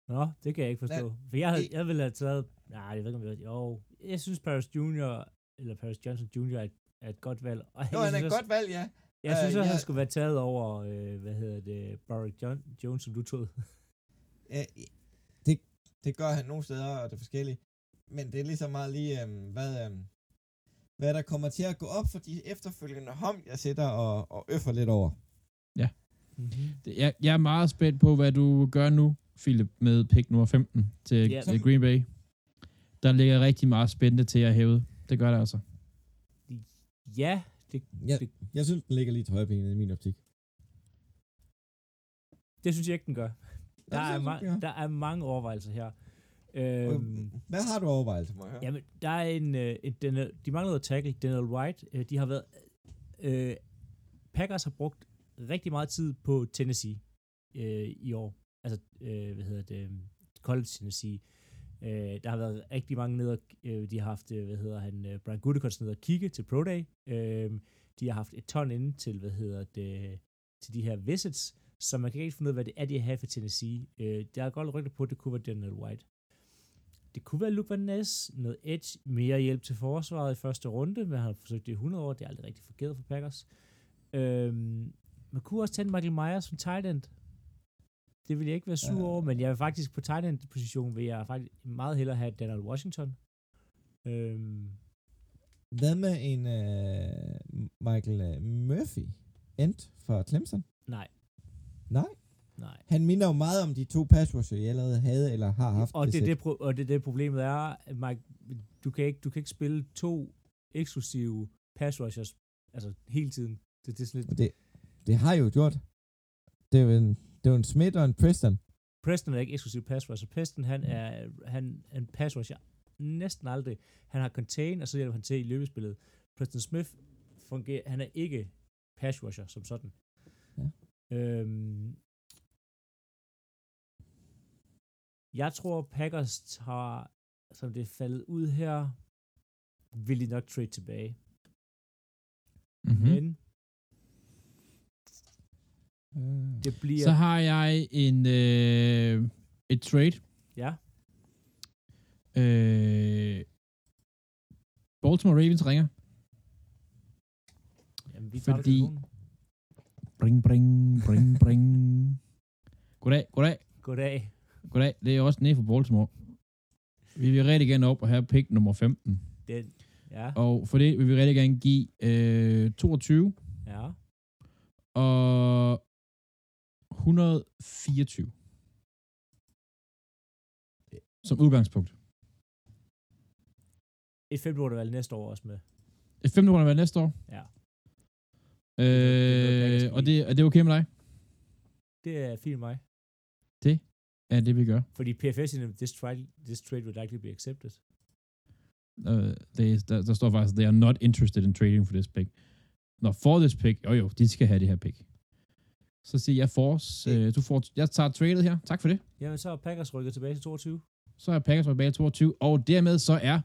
Nå, det kan jeg ikke forstå. For jeg, havde, det- jeg ville have taget... Nej, jeg ved ikke, om jeg... Jo, jeg synes Paris Jr., eller Paris Johnson Jr. er et, er et godt valg. Og jeg han er et godt valg, ja. Jeg synes Øh, også, han jeg- skulle være taget over, øh, hvad hedder det, Barack John, Jones, som du tog. Ja, det, det gør han nogle steder, og det er forskelligt. Men det er lige så meget lige, øhm, hvad, øhm, hvad der kommer til at gå op for de efterfølgende hom, jeg sætter og, og øffer lidt over. Mm-hmm. Det- Jeg, jeg er meget spændt på, hvad du gør nu, Philip, med pick nummer 15 til, Ja. til Green Bay. Der ligger rigtig meget spændende til at hæve. Det gør det altså. Ja, det, Jeg, det, jeg synes, den ligger lige til højbenet i min optik. det synes jeg ikke, den gør. Der, er, synes ma- der er mange overvejelser her. Øhm, Hvad har du overvejelser, må jeg høre? Jamen, der er en, øh, en Daniel, de mangler noget at tackle, Daniel White. Øh, de har været, øh, Packers har brugt rigtig meget tid på Tennessee øh, i år. Altså, øh, hvad hedder det, College Tennessee. Øh, Øh, der har været rigtig mange nede, og, øh, de har haft, øh, hvad hedder han, øh, Brian Gutekunst nede og kigge til Pro Day. Øh, de har haft et ton inde til, hvad hedder det, til de her visits, så man kan ikke finde ud af, hvad det er, de har for Tennessee. Øh, der er godt rygter på, at det kunne være Daniel White. Det kunne være Luke Van Ness, noget edge, mere hjælp til forsvaret i første runde, men han har forsøgt det i 100 år, det er aldrig rigtig forkert for Packers. Øhm, man kunne også tage Michael Myers som tight end. Det vil jeg ikke være sur Ja. over, men jeg vil faktisk på tight end position vil jeg faktisk meget hellere have Daniel Washington. Øhm, Hvad med en uh, Michael uh, Murphy? End fra Clemson? nej, Nej. nej. Han minder jo meget om de to pass rusher, jeg allerede havde eller har haft. Og det, er det, pro- og det det problemet er, Mike, du kan ikke, du kan ikke spille to eksklusive pass rushers altså hele tiden. Det, det er sådan lidt, det, det har jo gjort. Det er jo en, det jo en Smith og en Preston. Preston er ikke eksklusiv pass rusher. Preston, han er, han er en pass rusher næsten aldrig. Han har contain, og så hjælper han til i løbespillet. Preston Smith fungerer, han er ikke pass rusher som sådan. Ja. Øhm, jeg tror, Packers tager, som det er faldet ud her, vil de nok trade tilbage. Mm-hmm. Mm. Men Øh. det bliver... Så har jeg en øh, et trade. ja, Øh, Baltimore Ravens ringer. jamen, vi Fordi-. Bring, bring, bring, bring. Goddag, goddag, Goddag. goddag. Det er også nede for Baltimore. Vi vil rigtig gerne op og have pick nummer 15. Den, ja, Og for det vil vi rigtig gerne give øh, 22 ja. og 124. Som udgangspunkt. Et femteordevalg næste år også med. Et 15 runder næste år. Ja. Øh, noget, og det, er det okay med dig? Det er fint med mig. Ja, det vi gør. Fordi PFS in this trade, this trade would likely be accepted. Uh, they, der, der står faktisk, they are not interested in trading for this pick. Nå, for this pick, jo jo, de skal have det her pick. Så siger jeg, Force, øh, du får, jeg tager tradet her. Tak for det. Jamen, så er Packers rykket tilbage til 22. Så er Packers tilbage 22, og dermed så er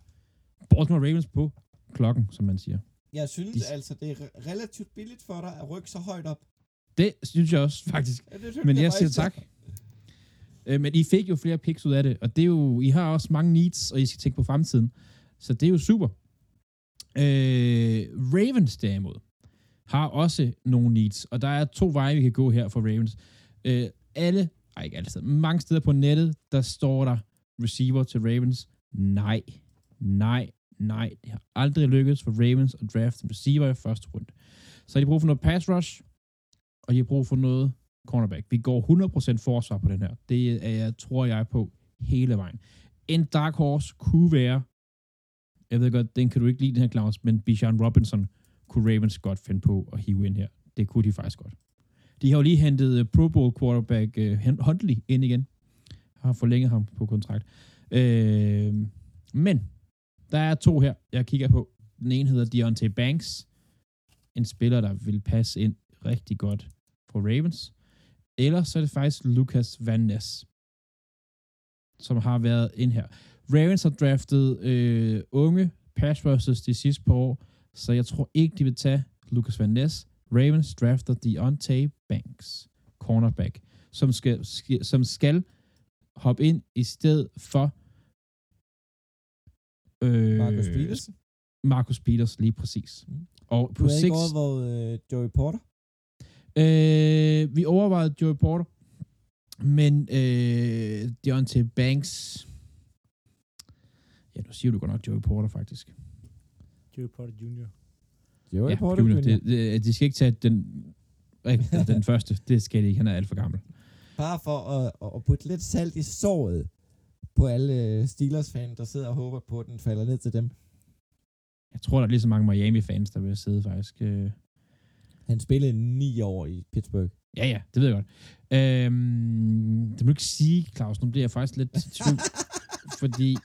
Baltimore Ravens på klokken, som man siger. Jeg synes De- altså, det er re- relativt billigt for dig at rykke så højt op. Det synes jeg også, faktisk. Ja, det synes Men jeg siger faktisk, tak. Øh, men I fik jo flere picks ud af det, og det er jo, I har også mange needs, og I skal tænke på fremtiden. Så det er jo super. Øh, Ravens derimod har også nogle needs, og der er to veje, vi kan gå her for Ravens. Øh, alle, ej ikke alle steder, mange steder på nettet, der står der receiver til Ravens. Nej, nej, nej. Det har aldrig lykkedes for Ravens at drafte en receiver i første runde. Så har de brug for noget pass rush, og de har brug for noget cornerback. Vi går 100% forsvar på den her. Det er jeg, tror jeg på hele vejen. En dark horse kunne være, jeg ved godt, den kan du ikke lide, den her Claus, men Bijan Robinson kunne Ravens godt finde på at hive ind her. Det kunne de faktisk godt. De har jo lige hentet uh, Pro Bowl quarterback uh, Huntley ind igen. Har forlænget ham på kontrakt. Øh, men der er to her, jeg kigger på. Den ene hedder Deontay Banks. En spiller, der vil passe ind rigtig godt på Ravens. Eller så er det faktisk Lucas Van Ness, som har været ind her. Ravens har draftet øh, unge pass rushers de sidste par år, så jeg tror ikke, de vil tage Lucas Van Ness. Ravens drafter Deontay Banks, cornerback, som skal, som skal hoppe ind i stedet for øh, Marcus Peters. Marcus Peters, lige præcis. Mm. Og Du på har seks, ikke overvejet øh, Joey Porter? Øh, vi overvejede Joey Porter, men øh, Deontay Banks... Ja, nu siger du godt nok Joey Porter, faktisk. Joey Porter Jr. Joey ja, Porter. Jr. Det, det, de skal ikke tage den, den første. Det skal de ikke. Han er alt for gammel. Bare for at, at, putte lidt salt i såret på alle øh, Steelers-fans, der sidder og håber på, at den falder ned til dem. Jeg tror, der er lige så mange Miami-fans, der vil sidde faktisk. Øh. Han spillede ni år i Pittsburgh. Ja, ja, det ved jeg godt. Øhm, det må du ikke sige, Claus. Nu bliver jeg faktisk lidt i tvivl, fordi...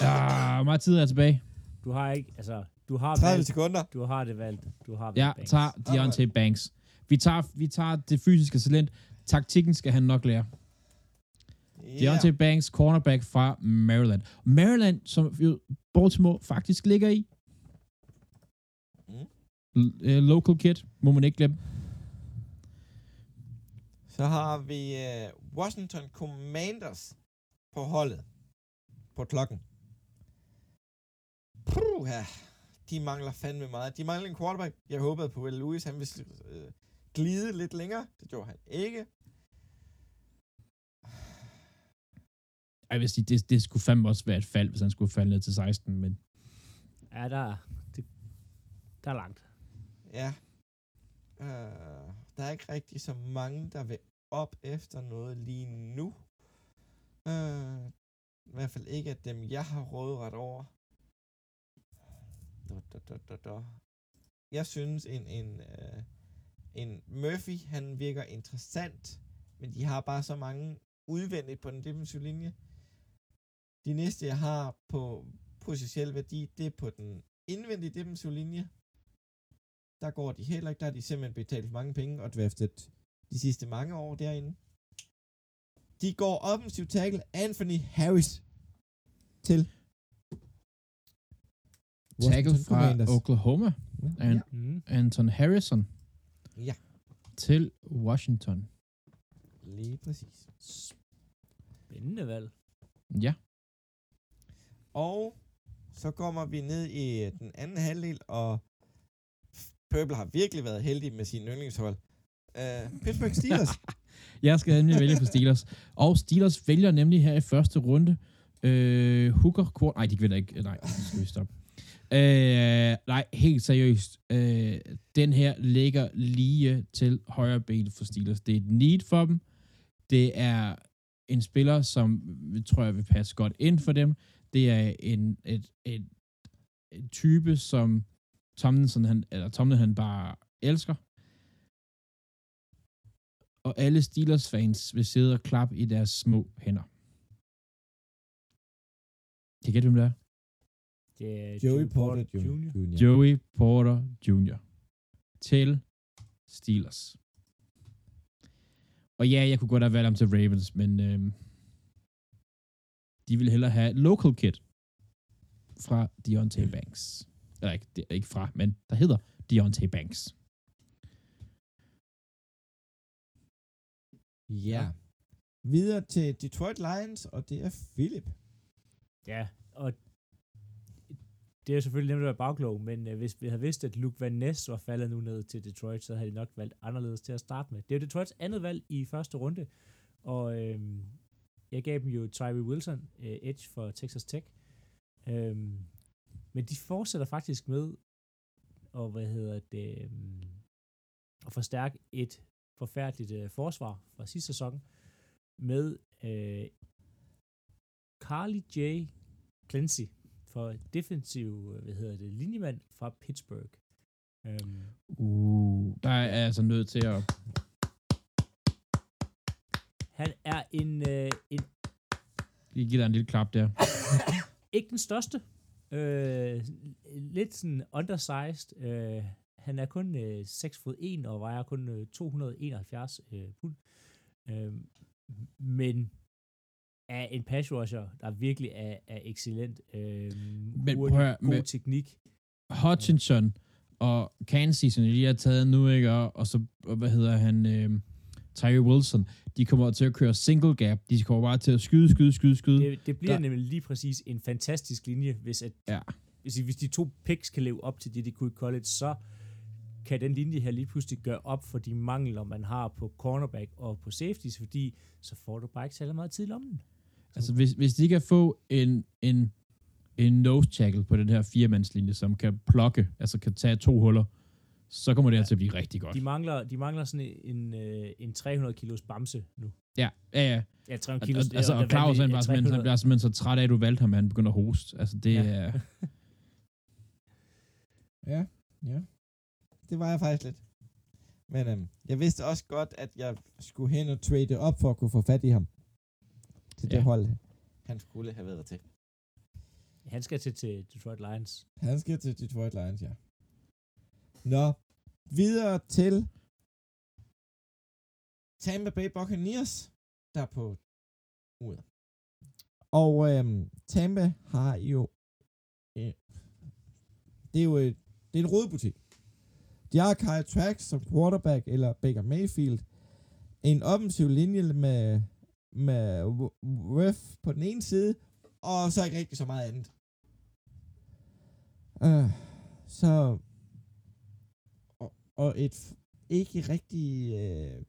Ja, hvor meget tid er jeg tilbage? Du har ikke, altså, du har 30 valgt, sekunder. du har det valgt, du har valgt Ja, Banks. tager Deontay Banks. Vi tager, vi tager det fysiske talent. Taktikken skal han nok lære. Ja. Deontay Banks, cornerback fra Maryland. Maryland, som jo Baltimore faktisk ligger i. Mm. L- øh, local kid, må man ikke glemme. Så har vi uh, Washington Commanders på holdet. På klokken. Puh, ja. De mangler fandme meget. De mangler en quarterback. Jeg håbede på, at Louis han ville øh, glide lidt længere. Det gjorde han ikke. Jeg vil sige, det, det skulle fandme også være et fald, hvis han skulle falde ned til 16, men Ja, der, er- det, der er langt. Ja. Uh, der er ikke rigtig så mange, der vil op efter noget lige nu. Uh, I hvert fald ikke af dem, jeg har rådret over. Da, da, da, da, da. Jeg synes, en, en, øh, en Murphy, han virker interessant, men de har bare så mange udvendigt på den defensive linje. De næste, jeg har på potentiel værdi, det er på den indvendige defensive linje der går de heller ikke. Der har de simpelthen betalt for mange penge og draftet de sidste mange år derinde. De går offensiv tackle Anthony Harris til tackle fra Commanders. Oklahoma, Ja. An- Mm. Anton Harrison, ja, til Washington. lige præcis. Spændende valg. Ja, Og så kommer vi ned i øh, den anden halvdel, og Purple har virkelig været heldig med sin yndlingshold. Uh, Pittsburgh Steelers. jeg skal nemlig vælge for Steelers. Og Steelers vælger nemlig her i første runde øh, Hooker Quart. Nej, de vælger ikke. Nej, nu skal vi stoppe. Øh, nej, helt seriøst. Øh, den her ligger lige til højre ben for Steelers. Det er et need for dem. Det er en spiller, som tror jeg vil passe godt ind for dem. Det er en, et, et, et type, som Tomlinson, han, eller Tomlin, han bare elsker. Og alle Steelers-fans vil sidde og klappe i deres små hænder. Kan I gætte, hvem det er? Det er Joey Porter Jr. Jr. Joey Porter Jr. til Steelers. Og ja, jeg kunne godt have valgt ham til Ravens, men øhm, de ville hellere have local kid fra Deontay Banks. Eller ikke, det er ikke fra, men der hedder Deontay Banks. Ja. Videre til Detroit Lions, og det er Philip. Ja, og det er jo selvfølgelig nemt at være bagklog, men øh, hvis vi havde vidst, at Luke Van Ness var faldet nu ned til Detroit, så havde de nok valgt anderledes til at starte med. Det er jo Detroits andet valg i første runde, og øh, jeg gav dem jo Tyree Wilson, øh, edge for Texas Tech. Øh, men de fortsætter faktisk med og hvad hedder det, øh, at forstærke et forfærdeligt øh, forsvar fra sidste sæson med øh, Carly J. Clancy for defensiv, øh, hvad hedder det, linjemand fra Pittsburgh. Um, Uh, der er jeg altså nødt til at... han er en, øh, en lige give dig en lille klap der. ikke den største, øh, lidt sådan undersized. Øh, han er kun øh, 6 fod 1 og vejer kun øh, 271 øh, pund. Øh, men er en pass rusher, der virkelig er, er excellent. Øh, Men hurtig, prøv at god med- teknik. Hutchinson og Kansas, som de lige har taget nu, ikke? Og, og så, og hvad hedder han, øh, Tyree Wilson, de kommer til at køre single gap. De kommer bare til at skyde, skyde, skyde, skyde. Det, det bliver Der- nemlig lige præcis en fantastisk linje, hvis, at, Ja. hvis, hvis de to picks kan leve op til det, de kunne i college, så kan den linje her lige pludselig gøre op for de mangler, man har på cornerback og på safeties, fordi så får du bare ikke særlig meget tid i lommen. Altså, hvis, hvis de kan få en, en, en nose tackle på den her firemandslinje, som kan plukke, altså kan tage to huller, så kommer det her til at blive rigtig godt. De mangler, de mangler sådan en, en 300 kilos bamse nu. Ja, ja, ja. Ja, 300 Og, kilos. og, altså, og Claus, han, var simpelthen, han 300. bliver simpelthen så træt af, at du valgte ham, at han begynder at hoste. Altså, det Ja. er... Ja, ja. Det var jeg faktisk lidt. Men øhm, jeg vidste også godt, at jeg skulle hen og trade op for at kunne få fat i ham. Til det Ja. hold, han skulle have været til. Han skal til, til Detroit Lions. Han skal til Detroit Lions, ja. Nå, videre til Tampa Bay Buccaneers, der er på uret. Og øhm, Tampa har jo... Øh, det er jo et, det er en rodebutik. De har Kyle Trax som quarterback, eller Baker Mayfield. En offensiv linje med, med Ref på den ene side, og så ikke rigtig så meget andet. Uh, så og, og et f- ikke rigtig uh,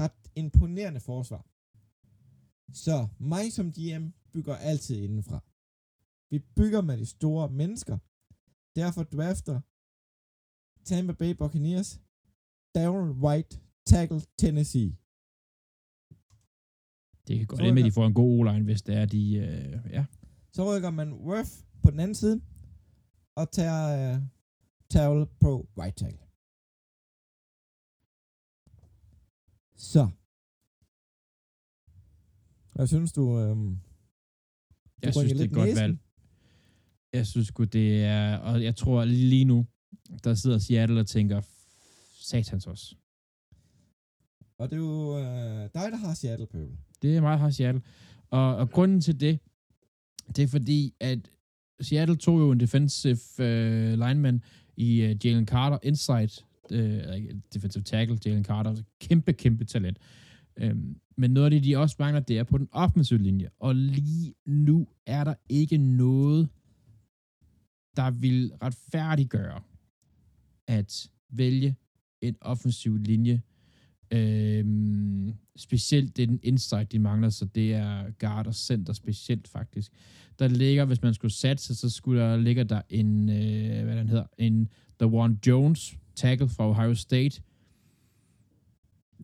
ret imponerende forsvar. Så mig som GM bygger altid indenfra. Vi bygger med de store mennesker. Derfor drafter Tampa Bay Buccaneers Darren White tackle Tennessee. Det kan godt ende med, at de får en god o-line, hvis det er, de... Øh, ja. Så rykker man Worth på den anden side, og tager uh, Terrell på right tackle. Så. Hvad synes du? Øhm, Jeg rykker synes, det er et godt næsen. valg. Jeg synes sgu, det er... Og jeg tror lige nu, der sidder Seattle og tænker, satans også. og det er jo øh, dig, der har Seattle Pøbel. Det er meget fra Seattle. Og, og grunden til det, det er fordi, at Seattle tog jo en defensive øh, lineman i øh, Jalen Carter, inside, øh, defensive tackle, Jalen Carter, altså kæmpe, kæmpe talent. Øhm, men noget af det, de også mangler, det er på den offensive linje. Og lige nu er der ikke noget, der vil retfærdiggøre at vælge en offensiv linje Øhm, specielt det er den insight, de mangler, så det er guard og center specielt faktisk. Der ligger, hvis man skulle satse, så skulle der ligge der en, øh, hvad den hedder, en The One Jones tackle fra Ohio State.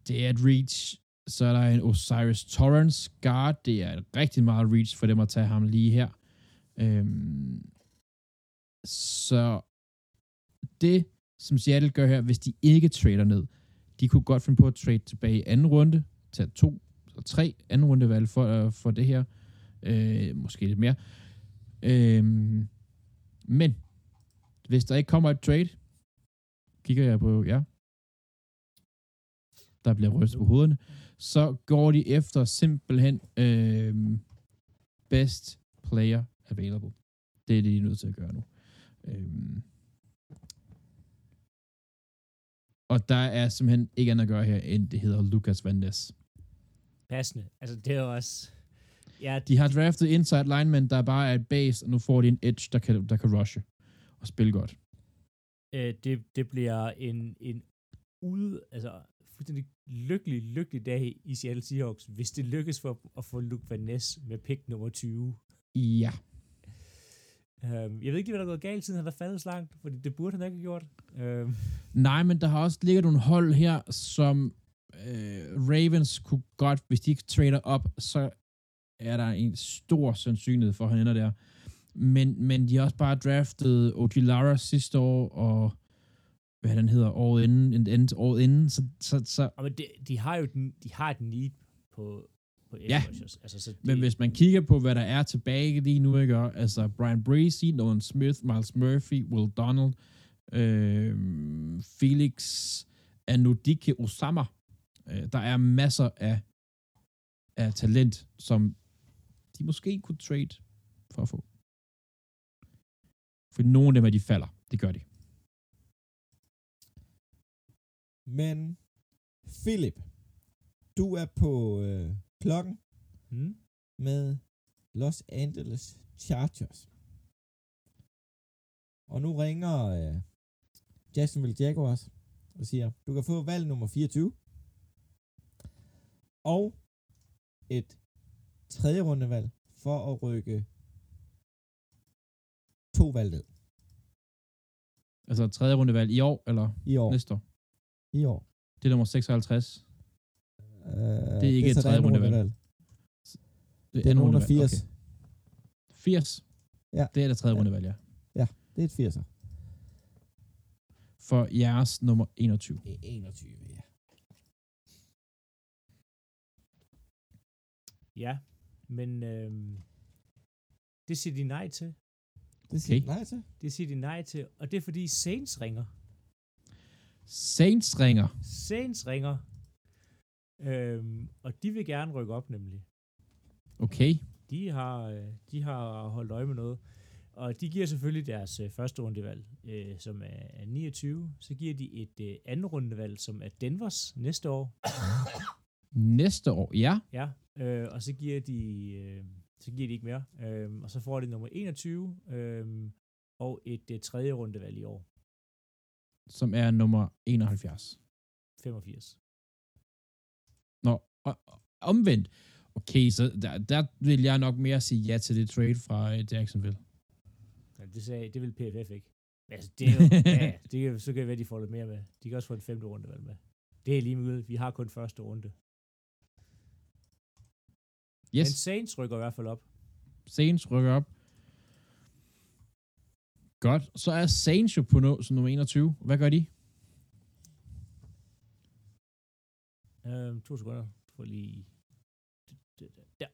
Det er et reach. Så er der en Osiris Torrance guard. Det er rigtig meget reach for dem at tage ham lige her. Øhm, så det, som Seattle gør her, hvis de ikke trader ned, de kunne godt finde på at trade tilbage i anden runde, tage to og tre anden rundevalg for, øh, for det her. Øh, måske lidt mere. Øh, men, hvis der ikke kommer et trade, kigger jeg på, ja, der bliver rystet på hovederne, så går de efter simpelthen øh, best player available. Det er det, de er nødt til at gøre nu. Øh, og der er simpelthen ikke andet at gøre her, end det hedder Lucas Van Ness. Passende. Altså, det er jo også... Ja, De har draftet inside lineman, der bare er et base, og nu får de en edge, der kan, der kan rushe og spille godt. øh, det, det bliver en, en ude, altså fuldstændig lykkelig, lykkelig dag i Seattle Seahawks, hvis det lykkes for at få Luke Van Ness med pick nummer 20. Ja. Um, jeg ved ikke lige, hvad der er gået galt, siden han er faldet så langt, fordi det burde han ikke have gjort. Um, Nej, men der har også ligget nogle hold her, som øh, Ravens kunne godt, hvis de ikke trader op, så er der en stor sandsynlighed for, at han ender der. Men, men de har også bare draftet O.G. Lara sidste år, og hvad den hedder, året inden, en- en- året inden, så, så, så og men de, de, har jo den, de har et need på, på edge Ja. rushers. Altså, så det, Men hvis man kigger på, hvad der er tilbage lige nu, ikke? altså Brian Breezy, Nolan Smith, Miles Murphy, Will Donald, øh, Felix Anudike Osama. Øh, der er masser af, af talent, som de måske kunne trade for at få. For nogle af dem, er de falder. Det gør de. Men, Philip, du er på øh, klokken hmm? med Los Angeles Chargers. Og nu ringer øh, Jacksonville Jaguars og siger, du kan få valg nummer 24 og et tredje rundevalg for at rykke to valg ned Altså tredje rundevalg i år, eller i år. næste år. I år. Det er nummer 56. Uh, Det er ikke et så tredje andet rundevalg. Det Det er nogen af rundevalg. 80. Okay. 80? Ja. Det er det tredje Ja. rundevalg, ja. Det er et 80'er. For jeres nummer 21. Det er 21, ja. Ja, men øhm, det siger de nej til. Det siger Okay. okay. nej til. Det siger de nej til, og det er fordi Saints ringer. Saints ringer. Saints ringer, øhm, og de vil gerne rykke op nemlig. Okay. De har, øh, de har holdt øje med noget. Og de giver selvfølgelig deres øh, første rundevalg, øh, som er, er 29. Så giver de et øh, andet rundevalg, som er Denvers næste år. Næste år, ja. Ja, øh, og så giver de øh, så giver de ikke mere. Øh, og så får de nummer 21 øh, og et øh, tredje rundevalg i år. Som er nummer 71. 85. Nå, og, og, omvendt. Okay, så der, der vil jeg nok mere sige ja til det trade fra øh, Jacksonville. Ja, det, sagde, det vil PFF ikke. Men Altså, det er jo, ja, det så kan det være, de får lidt mere med. De kan også få en femte rundevalg med. Det er lige med Vi har kun første runde. Yes, Men Saints rykker i hvert fald op. Saints rykker op. Godt. Så er Saints jo på no, som nummer 21. Hvad gør de? Øhm, to sekunder. For lige... Der.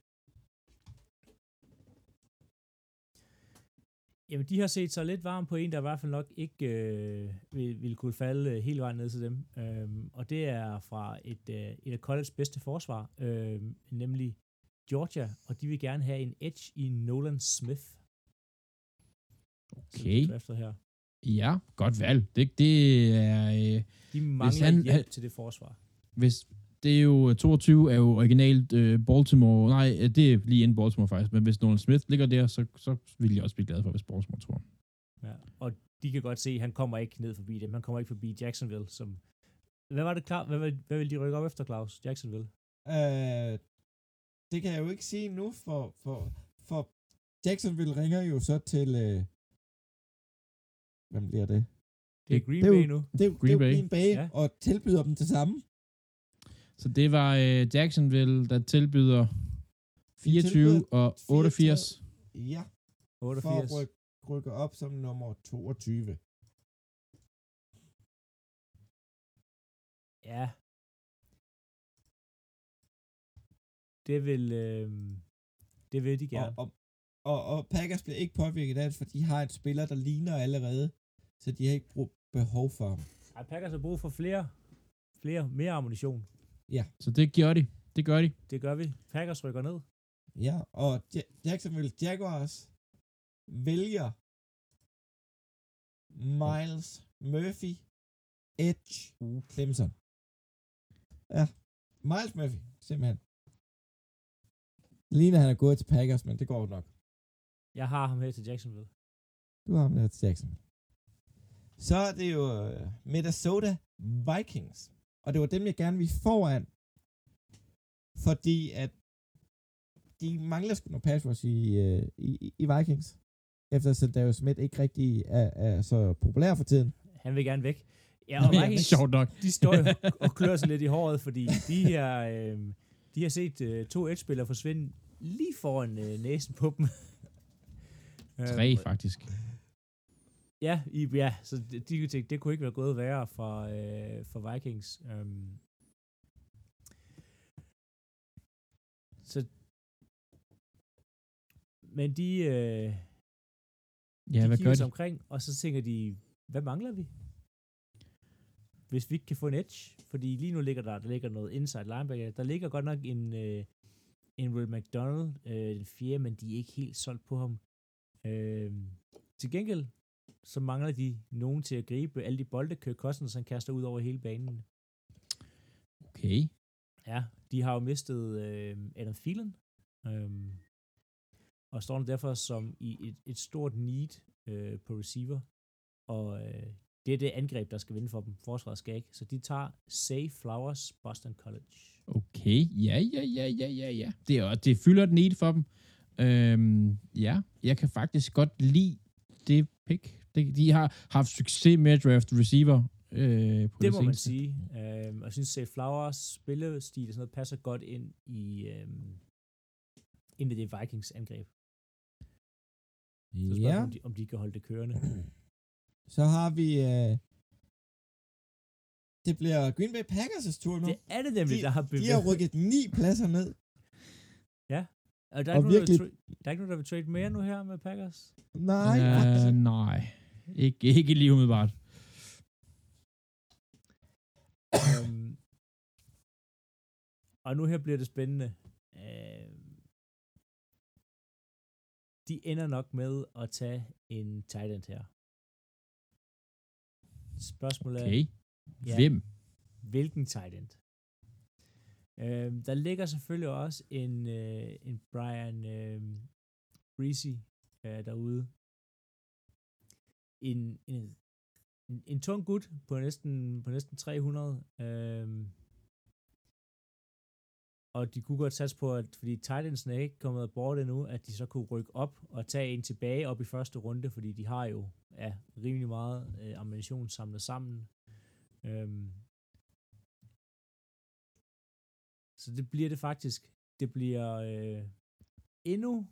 Jamen, de har set sig lidt varme på en, der i hvert fald nok ikke øh, vil, vil kunne falde øh, hele vejen ned til dem. Øhm, og det er fra et, øh, et af college bedste forsvar, øh, nemlig Georgia, og de vil gerne have en edge i Nolan Smith. Okay. drafter her. Ja, godt valg. Det, det er... Øh, De mangler han- hjælp han- til det forsvar. hvis det er jo 22 er jo originalt øh, Baltimore. Nej, øh, det er lige inden Baltimore faktisk. Men hvis Nolan Smith ligger der, så, så vil jeg også blive glad for, hvis Baltimore tror. Ja. Og de kan godt se, at han kommer ikke ned forbi dem. Han kommer ikke forbi Jacksonville, som... Hvad var det klar? Hvad, vil- hvad vil de rykke op efter, Claus? Jacksonville? Øh, det kan jeg jo ikke sige nu, for, for, for Jacksonville ringer jo så til... Øh, hvem bliver det? Det er Green det er Bay nu. Det er, jo- det Green er Bay. Green Bay, Ja. og tilbyder dem det samme. Så det var øh, Jacksonville, der tilbyder 24 tilbyder og 88. Ja, 88. for at rykke, rykke op som nummer 22. Ja. Det vil... Øh, Det vil de Og, gerne. og, og, og Packers bliver ikke påvirket af det, for de har en spiller, der ligner allerede, så de har ikke brug, behov for ham. Ej, Packers har brug for flere, flere, mere ammunition. Så det gør de. Det gør de. Det gør vi. Packers rykker ned. Ja, og Ja- Jacksonville Jaguars vælger Miles Murphy, Edge, Uh. Clemson. Ja, Miles Murphy, simpelthen. Det ligner, han er gået til Packers, men det går nok. Jeg har ham her til Jacksonville. Du har ham der til Jacksonville. Så er det jo øh, Minnesota Vikings. Og det var dem, jeg gerne ville foran. Fordi at de mangler sgu noget pass rush i, øh, i, i- Vikings. Efter at Darius Smith ikke rigtig er, er så populær for tiden. Han vil gerne væk. Ja, og Vikings, sjovt nok. de står og klør sig lidt i håret, fordi de her, øh, de har set øh, to edge-spillere forsvinde lige foran øh, næsen på dem. Tre, Øhm, faktisk. Ja, i, ja så de, kunne tænke, det kunne ikke være gået værre for, øh, for Vikings. Um, så men de, øh, Ja, de hvad kigger gør de? omkring, og så tænker de, hvad mangler vi? Hvis vi ikke kan få en edge, fordi lige nu ligger der, der ligger noget inside linebacker. Der ligger godt nok en, øh, en Will McDonald, øh, den fjerde, men de er ikke helt solgt på ham. Øh, til gengæld, så mangler de nogen til at gribe alle de bolde, Kirk Cousins, han kaster ud over hele banen. Okay. Ja, de har jo mistet øh, Adam Thielen, øh, og står derfor som i et, et stort need øh, på receiver, og øh, det er det angreb, der skal vinde for dem. Forsvaret skal ikke. Så de tager Say Flowers, Boston College. Okay. Ja, ja, ja, ja, ja, ja. Det, er, det fylder et need for dem. Øhm, ja, jeg kan faktisk godt lide det pick. Det, de har haft succes med at draft receiver. Øh, på Det må man seneste. sige. Øh, og jeg synes, Say Flowers spillestil og sådan noget passer godt ind i, øh, ind i det Vikings angreb. Så Ja, om, de, om de kan holde det kørende. så har vi... Øh, det bliver Green Bay Packers' tur nu. Det er det nemlig, De- der har De bevæget. har rykket ni pladser ned. Og der er, og ikke nogen, der, virkelig- der er ikke nogen, der vil trade mere nu her med Packers. Nej, Øh, ikke. nej. Ikke, ikke lige umiddelbart. um, og nu her bliver det spændende. Uh, de ender nok med at tage en tight end her. Spørgsmålet Okay. er, ja, Hvem? hvilken tight end? Uh, der ligger selvfølgelig også en, uh, en Brian uh, Breezy uh, derude. En, en, en, en tung gut på næsten, på næsten 300. Øhm, og de kunne godt satse på, at fordi Titans er ikke kommet bort endnu, at de så kunne rykke op og tage en tilbage op i første runde, fordi de har jo ja, rimelig meget øh, ammunition samlet sammen. Øhm, så det bliver det faktisk. Det bliver øh, endnu,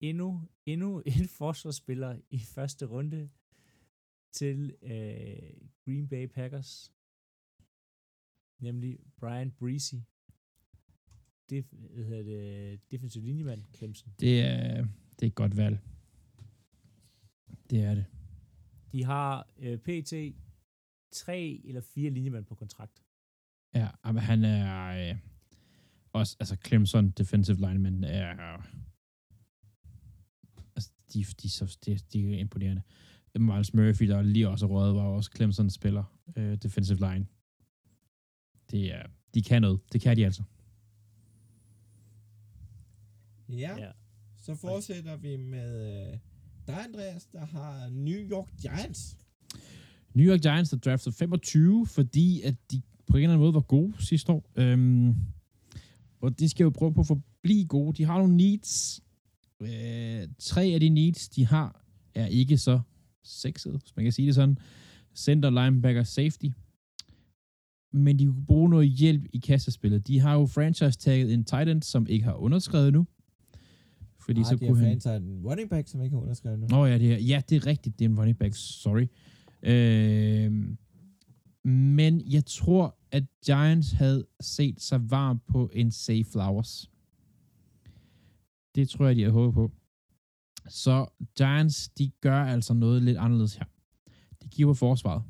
endnu, endnu en forsvarsspiller i første runde til øh, Green Bay Packers. Nemlig Brian Breezy. Det hvad hedder det, defensive linjemand, Clemson. Det er, det er et godt valg. Det er det. De har øh, PT tre eller fire linjemænd på kontrakt. Ja, men han er øh, også, altså Clemson defensive lineman er altså, de, de, de, de er imponerende. Miles Murphy, der lige også røget, var også Clemson spiller øh, defensive line. Det er, de kan noget. Det kan de altså. Ja, Ja. så fortsætter vi med øh, dig, Andreas, der har New York Giants. New York Giants der draftede 25, fordi at de på en eller anden måde var gode sidste år. Øhm, og de skal jo prøve på at forblive gode. De har nogle needs. Øh, tre af de needs, de har, er ikke så sexede, hvis man kan sige det sådan. Center, linebacker, safety. Men de kunne bruge noget hjælp i kassespillet. De har jo franchise-tagget en tight end, som ikke har underskrevet nu. Fordi Nej, så de kunne han... fantaget en running back, som ikke har underskrevet nu. Nå ja, det er, ja, det er rigtigt. Det er en running back. Sorry. Øh, men jeg tror, at Giants havde set sig varm på en Safe Flowers. Det tror jeg, de har håbet på. Så Giants, de gør altså noget lidt anderledes her. De giver på forsvaret.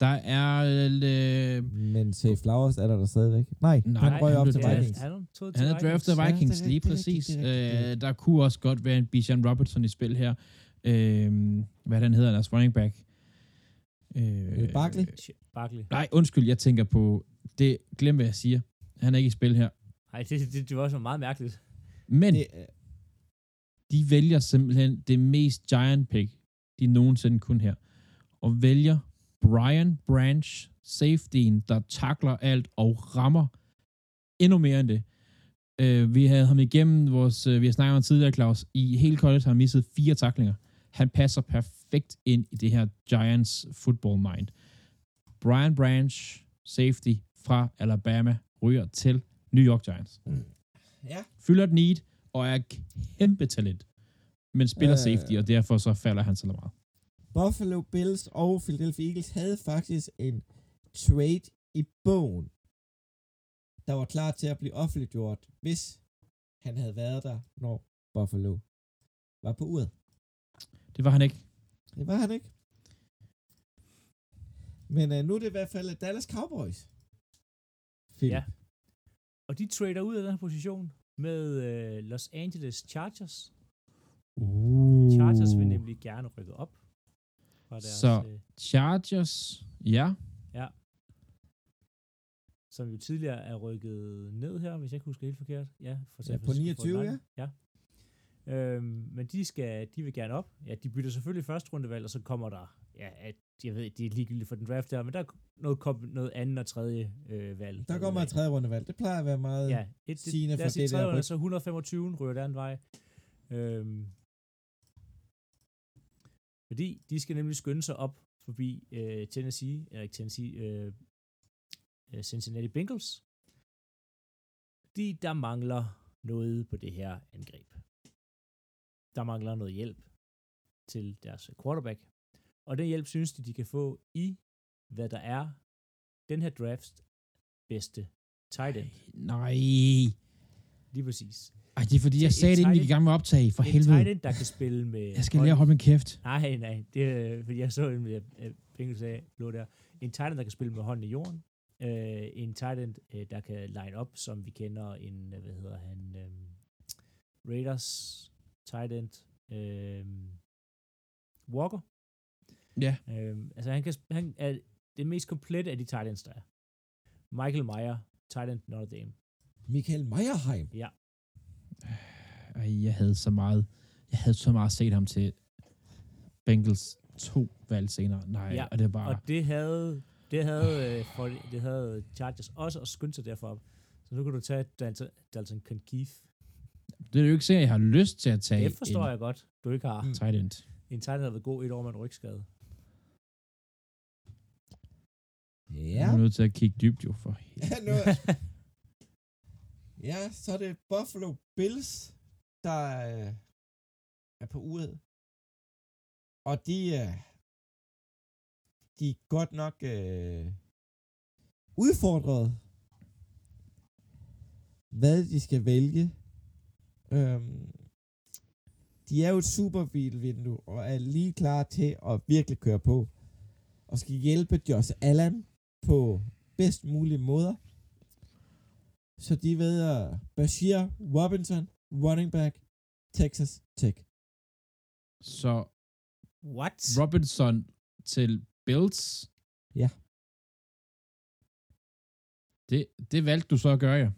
Der er... Øh, Men Safe Flowers er der der stadigvæk. Nej, Nej, han røg han op til. Vikings. Han er, han er draftet af Vikings, lige præcis. Øh, der kunne også godt være en Bijan Robertson i spil her. Øh, hvad den hedder, deres running back. Øh, Barkley? Barkley. Nej, undskyld, jeg tænker på... Det, glem hvad jeg siger. Han er ikke i spil her. Nej, det, det, det var også meget mærkeligt. Men Det, er- de vælger simpelthen det mest giant pick, de nogensinde kunne her. Og vælger Brian Branch, safetyen, der takler alt og rammer endnu mere end det. Uh, vi havde ham igennem vores, uh, vi har snakket om tidligere, Claus, i hele college har han misset fire taklinger. Han passer perfekt ind i det her Giants football mind. Brian Branch, safety fra Alabama, ryger til New York Giants. ja, Fylder et need og er kæmpe talent. Men spiller Øh. safety, og derfor så falder han så meget. Buffalo Bills og Philadelphia Eagles havde faktisk en trade i bogen, der var klar til at blive offentliggjort, hvis han havde været der, når Buffalo var på uret. Det var han ikke. Det var han ikke. Men uh, nu er det i hvert fald Dallas Cowboys. Philip. Ja. Og de trader ud af den her position med øh, Los Angeles Chargers. Uh. Chargers vil nemlig gerne rykke op. Deres, Så. øh, Chargers, ja. som jo tidligere er rykket ned her, hvis jeg ikke husker helt forkert. Ja, for Ja, på 29, ja. ja. Øhm, men de, skal, de vil gerne op. Ja, de bytter selvfølgelig første rundevalg, og så kommer der, ja, at, jeg ved, det er ligegyldigt for den draft der, men der er noget, kom, noget andet og tredje øh, valg. Der kommer et tredje rundevalg. Det plejer at være meget... Ja, et, det, sigende for det tredje der runde, så 125 ryger den vej. Øhm, fordi de skal nemlig skynde sig op forbi øh, Tennessee, eller ikke Tennessee, øh, øh, Cincinnati Bengals. Fordi der mangler noget på det her angreb. Der mangler noget hjælp til deres quarterback. Og den hjælp synes de, de kan få i, hvad der er den her drafts bedste tight end. Nej. Lige præcis. Ej, det er fordi, jeg sagde det, inden vi gik i gang med optag. For en helvede. tight end, der kan spille med... Jeg skal lære at holde min kæft. Nej, nej, det er, fordi jeg så en med Bengals af blå der. En tight end, der kan spille med hånden i jorden. Øh, en tight end, øh, der kan line op, som vi kender en, øh, hvad hedder han, øh, Raiders tight end, øh, Walker. Ja. Øh, altså han, kan, han er det mest komplette af de tight ends, der er. Michael Meyer, tight end Notre Dame. Michael Meyerheim. Ja, Ej, jeg havde så meget, jeg havde så meget set ham til Bengals to valg senere. Nej, Ja, og det er bare... Og det havde, det havde, øh, for, det havde Chargers også at skynde sig derfor op. Så nu kan du tage Dalton, Dalton Keith. Det er jo ikke sikkert, at jeg har lyst til at tage Det forstår en jeg godt, du ikke har. Mm. tight end. En tight end har været god et år med en rygskade. Ja. Jeg er nødt til at kigge dybt jo for nu, ja, så er det Buffalo Bills, der øh, er på uret. Og de, øh, de er godt nok øh, udfordret, hvad de skal vælge. Øhm, de er jo et superbilvindue, og er lige klar til at virkelig køre på. Og skal hjælpe Josh Allen på bedst mulige måder. Så de ved at Bashir Robinson, running back, Texas Tech. Så What? Robinson til Bills. Ja. Det, det valgte du så at gøre, ja.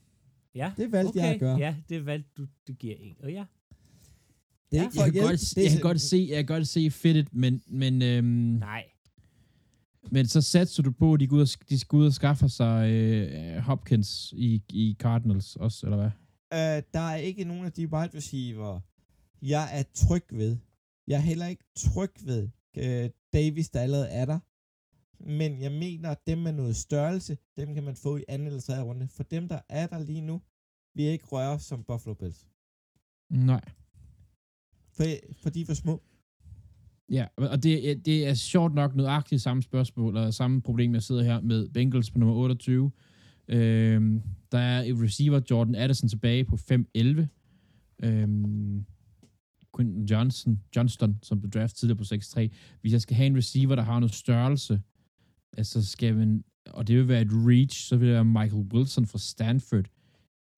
Ja, Det valgte okay. jeg at gøre. Ja, det valgte du. Det giver ikke. Og ja, Det er Ja. ikke Jeg kan, godt, det er jeg kan godt se, jeg kan godt se fittet, men, men, øhm, nej. Men så satser du på, at de, går ud og, de skal ud og skaffe sig øh, Hopkins i, i Cardinals også, eller hvad? Øh, der er ikke nogen af de wide receiver, jeg er tryg ved. Jeg er heller ikke tryg ved øh, Davis, der allerede er der. Men jeg mener, at dem med noget størrelse, dem kan man få i anden eller tredje runde. For dem, der er der lige nu, vil jeg ikke røre som Buffalo Bills. Nej. For, for de er for små. Ja, og det, er- det er sjovt nok nøjagtigt samme spørgsmål, og samme problem, jeg sidder her med Bengals på nummer 28. Øhm, der er et receiver, Jordan Addison, tilbage på 5-11. Øhm, Quinton Johnson, Johnston, som blev draftet tidligere på 6-3. Hvis jeg skal have en receiver, der har noget størrelse, altså skal man, og det vil være et reach, så vil det være Michael Wilson fra Stanford.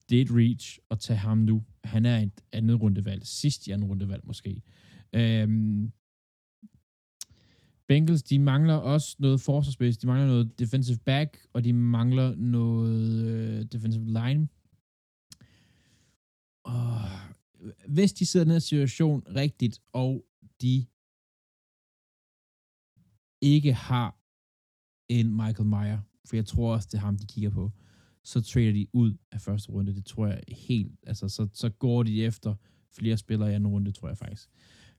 Det er et reach at tage ham nu. Han er et andet rundevalg. Sidst i anden rundevalg måske. Øhm, Bengals, de mangler også noget forsvarsspids. De mangler noget defensive back, og de mangler noget øh, defensive line. Og hvis de sidder i den her situation rigtigt, og de ikke har en Michael Meyer, for jeg tror også, det er ham, de kigger på, så trader de ud af første runde. Det tror jeg helt, altså så, så går de efter flere spillere i anden runde, tror jeg faktisk.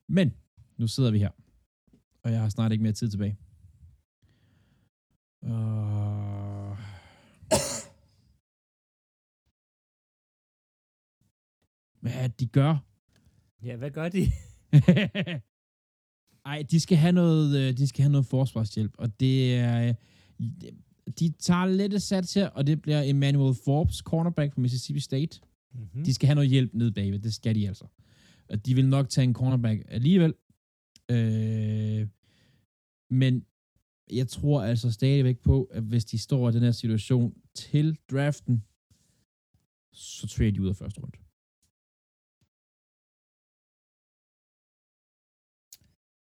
Men nu sidder vi her, og jeg har snart ikke mere tid tilbage. Uh... Hvad er de gør? Ja, hvad gør de? Ej, de skal have noget, øh, de skal have noget forsvarshjælp, og det er, øh, de tager lidt sats her, og det bliver Emmanuel Forbes, cornerback fra Mississippi State. Mm-hmm. De skal have noget hjælp ned bagved, det skal de altså. Og de vil nok tage en cornerback alligevel. Øh, men jeg tror altså stadigvæk på, at hvis de står i den her situation til draften, så trader de ud af første runde.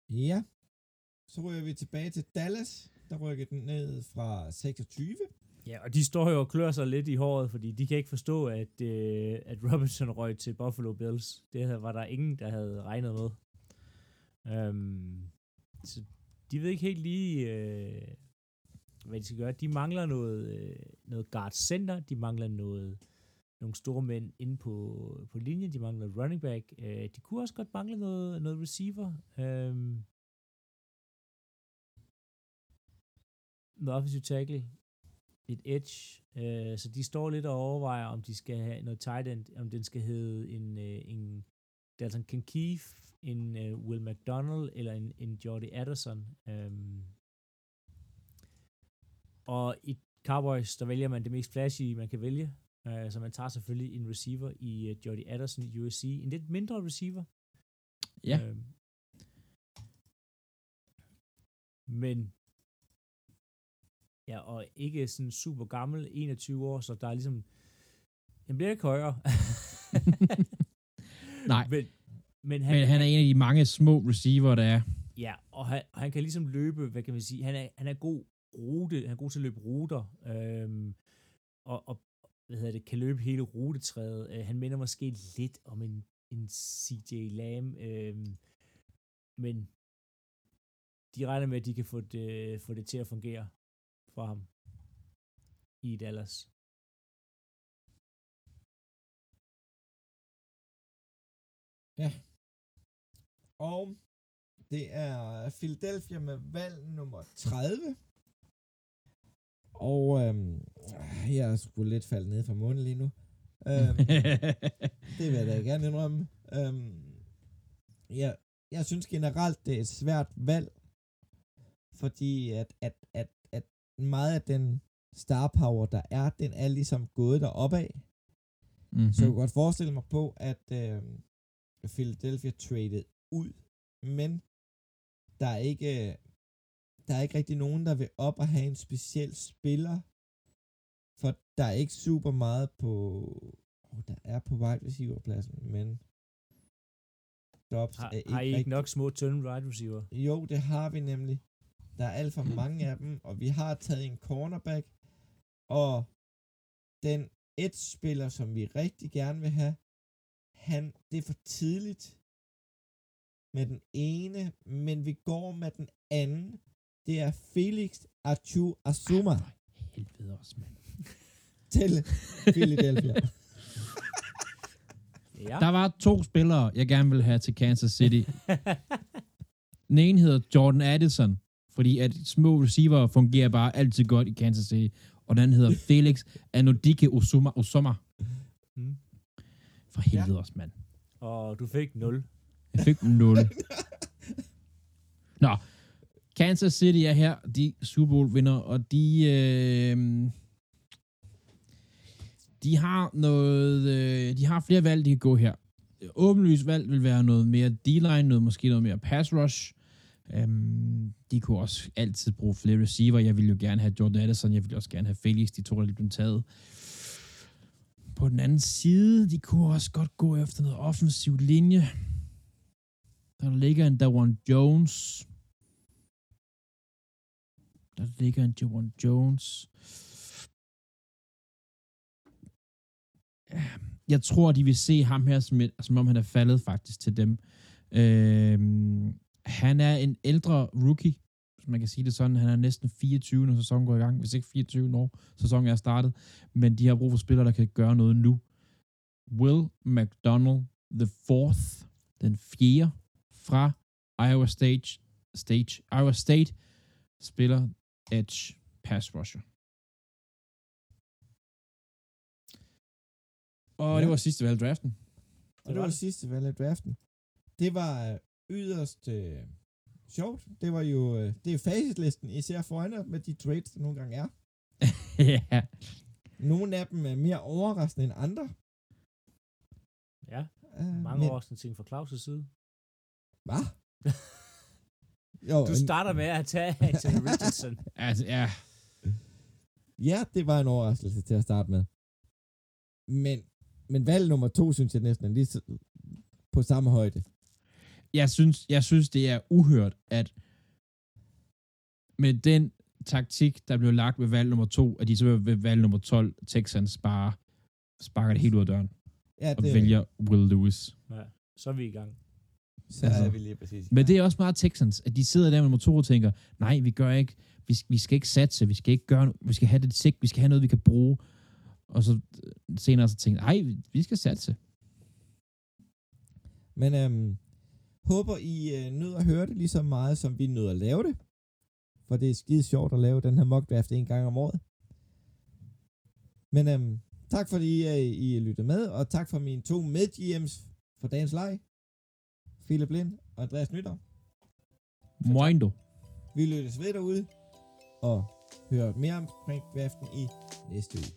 Ja. Så ryger vi tilbage til Dallas. Der rykker den ned fra 26. Ja, og de står jo og klør sig lidt i håret, fordi de kan ikke forstå, at, øh, at Robinson røg til Buffalo Bills. Det var der ingen, der havde regnet med. Øhm, så de ved ikke helt lige, øh, hvad de skal gøre. De mangler noget, øh, noget guard center, de mangler noget, nogle store mænd inde på, på linjen, de mangler running back. Øh, de kunne også godt mangle noget, noget receiver. Øhm, noget offensive tackle, et edge, øh, så de står lidt og overvejer, om de skal have noget tight end, om den skal hedde en, øh, en Dalton Kinkeef, en øh, Will McDonald eller en, en Jordy Addison. Øhm. Og i Cowboys, der vælger man det mest flashy, man kan vælge. Øh, så man tager selvfølgelig en receiver i uh, Jordy Addison i USC. En lidt mindre receiver. Ja. Øhm. Men Ja, og ikke sådan super gammel, 21 år, så der er ligesom, han bliver ikke højere. Nej, men, men, han, men han er en af de mange små receiver, der er. Ja, og han, og han kan ligesom løbe, hvad kan man sige, han er, han er god rute, han er god til at løbe ruter, øhm, og, og hvad hedder det, kan løbe hele rutetræet. Øh, han minder måske lidt om en, en CJ Lamb, øhm, men de regner med, at de kan få det, få det til at fungere for ham i Dallas. Ja. Og det er Philadelphia med valg nummer 30. Og øhm, jeg sgu lidt faldet ned fra månen lige nu. Øhm, det vil jeg da gerne indrømme. Øhm, ja, jeg synes generelt, det er et svært valg. Fordi at, at, at, at meget af den star power, der er, den er ligesom gået deroppe af. Mm-hmm. Så jeg kunne godt forestille mig på, at øh, Philadelphia traded ud, men der er ikke der er ikke rigtig nogen, der vil op og have en speciel spiller, for der er ikke super meget på, oh, der er på wide receiver pladsen, men Dobbs Har, er ikke har I ikke rigtig- nok små, tynde wide receiver? jo, det har vi nemlig. Der er alt for mange af dem, og vi har taget en cornerback, og den et spiller, som vi rigtig gerne vil have, han, det er for tidligt med den ene, men vi går med den anden. Det er Felix Achu Asuma Helvede også, mand. til Philadelphia. Ja. Der var to spillere, jeg gerne vil have til Kansas City. Den ene hedder Jordan Addison, fordi at små receiver fungerer bare altid godt i Kansas City. Og den anden hedder Felix Anodike Osuma. Osuma. Mm. For helvede også, mand. Og du fik 0. Jeg fik 0. Nå, Kansas City er her, de Super Bowl vinder, og de, øh, de har noget, øh, de har flere valg, de kan gå her. åbenlyst valg vil være noget mere D-line, noget, måske noget mere pass rush. Um, de kunne også altid bruge flere receiver. Jeg ville jo gerne have Jordan Addison, jeg ville også gerne have Felix. De to, der lige blev taget. På den anden side, de kunne også godt gå efter noget offensiv linje. Der ligger en Dawan Jones. Der ligger en Jawan Jones. Jeg tror, de vil se ham her, som, et, som om han er faldet faktisk til dem. Øhm, han er en ældre rookie, hvis man kan sige det sådan. Han er næsten 24, når sæsonen går i gang. Hvis ikke 24, når sæsonen er startet. Men de har brug for spillere, der kan gøre noget nu. Will McDonald, the fourth, den fjerde fra Iowa State, Stage, Iowa State, spiller edge pass rusher. Og ja. det var sidste valg i draften. Og det var det sidste valg af draften. Det var øh, yderst øh, sjovt. Det var jo, øh, det er facitlisten, især foran med de trades, der nogle gange er. ja. Nogle af dem er mere overraskende end andre. Ja, Uh, mange overraskende ting fra Claus' side. Hvad? jo, Du starter med at tage Anthony Richardson. Altså, ja. Ja, det var en overraskelse til at starte med. Men, men valg nummer to, synes jeg næsten er lige på samme højde. Jeg synes, jeg synes, det er uhørt, at med den taktik, der blev lagt ved valg nummer to, at de så ved valg nummer 12, Texans bare sparker det helt ud af døren Ja, og det, vælger Will Lewis. Ja, så er vi i gang. Så altså. er vi lige præcis. Men det er også meget Texans, at de sidder der med to og tænker, nej, vi gør ikke, vi, vi skal ikke satse, vi skal ikke gøre, no- vi skal have det sigt, vi skal have noget, vi kan bruge. Og så øh, senere så tænker nej, vi- skal satse. Men øhm, håber, I øh, nød at høre det lige så meget, som vi nød at lave det. For det er skide sjovt at lave den her mock draft en gang om året. Men øhm, tak fordi øh, I lyttede med, og tak for mine to med-GM's for dagens leg. Philip Lind og Andreas Nytter. Moindo. Vi lyttes ved derude, og hører mere omkring draften i næste uge.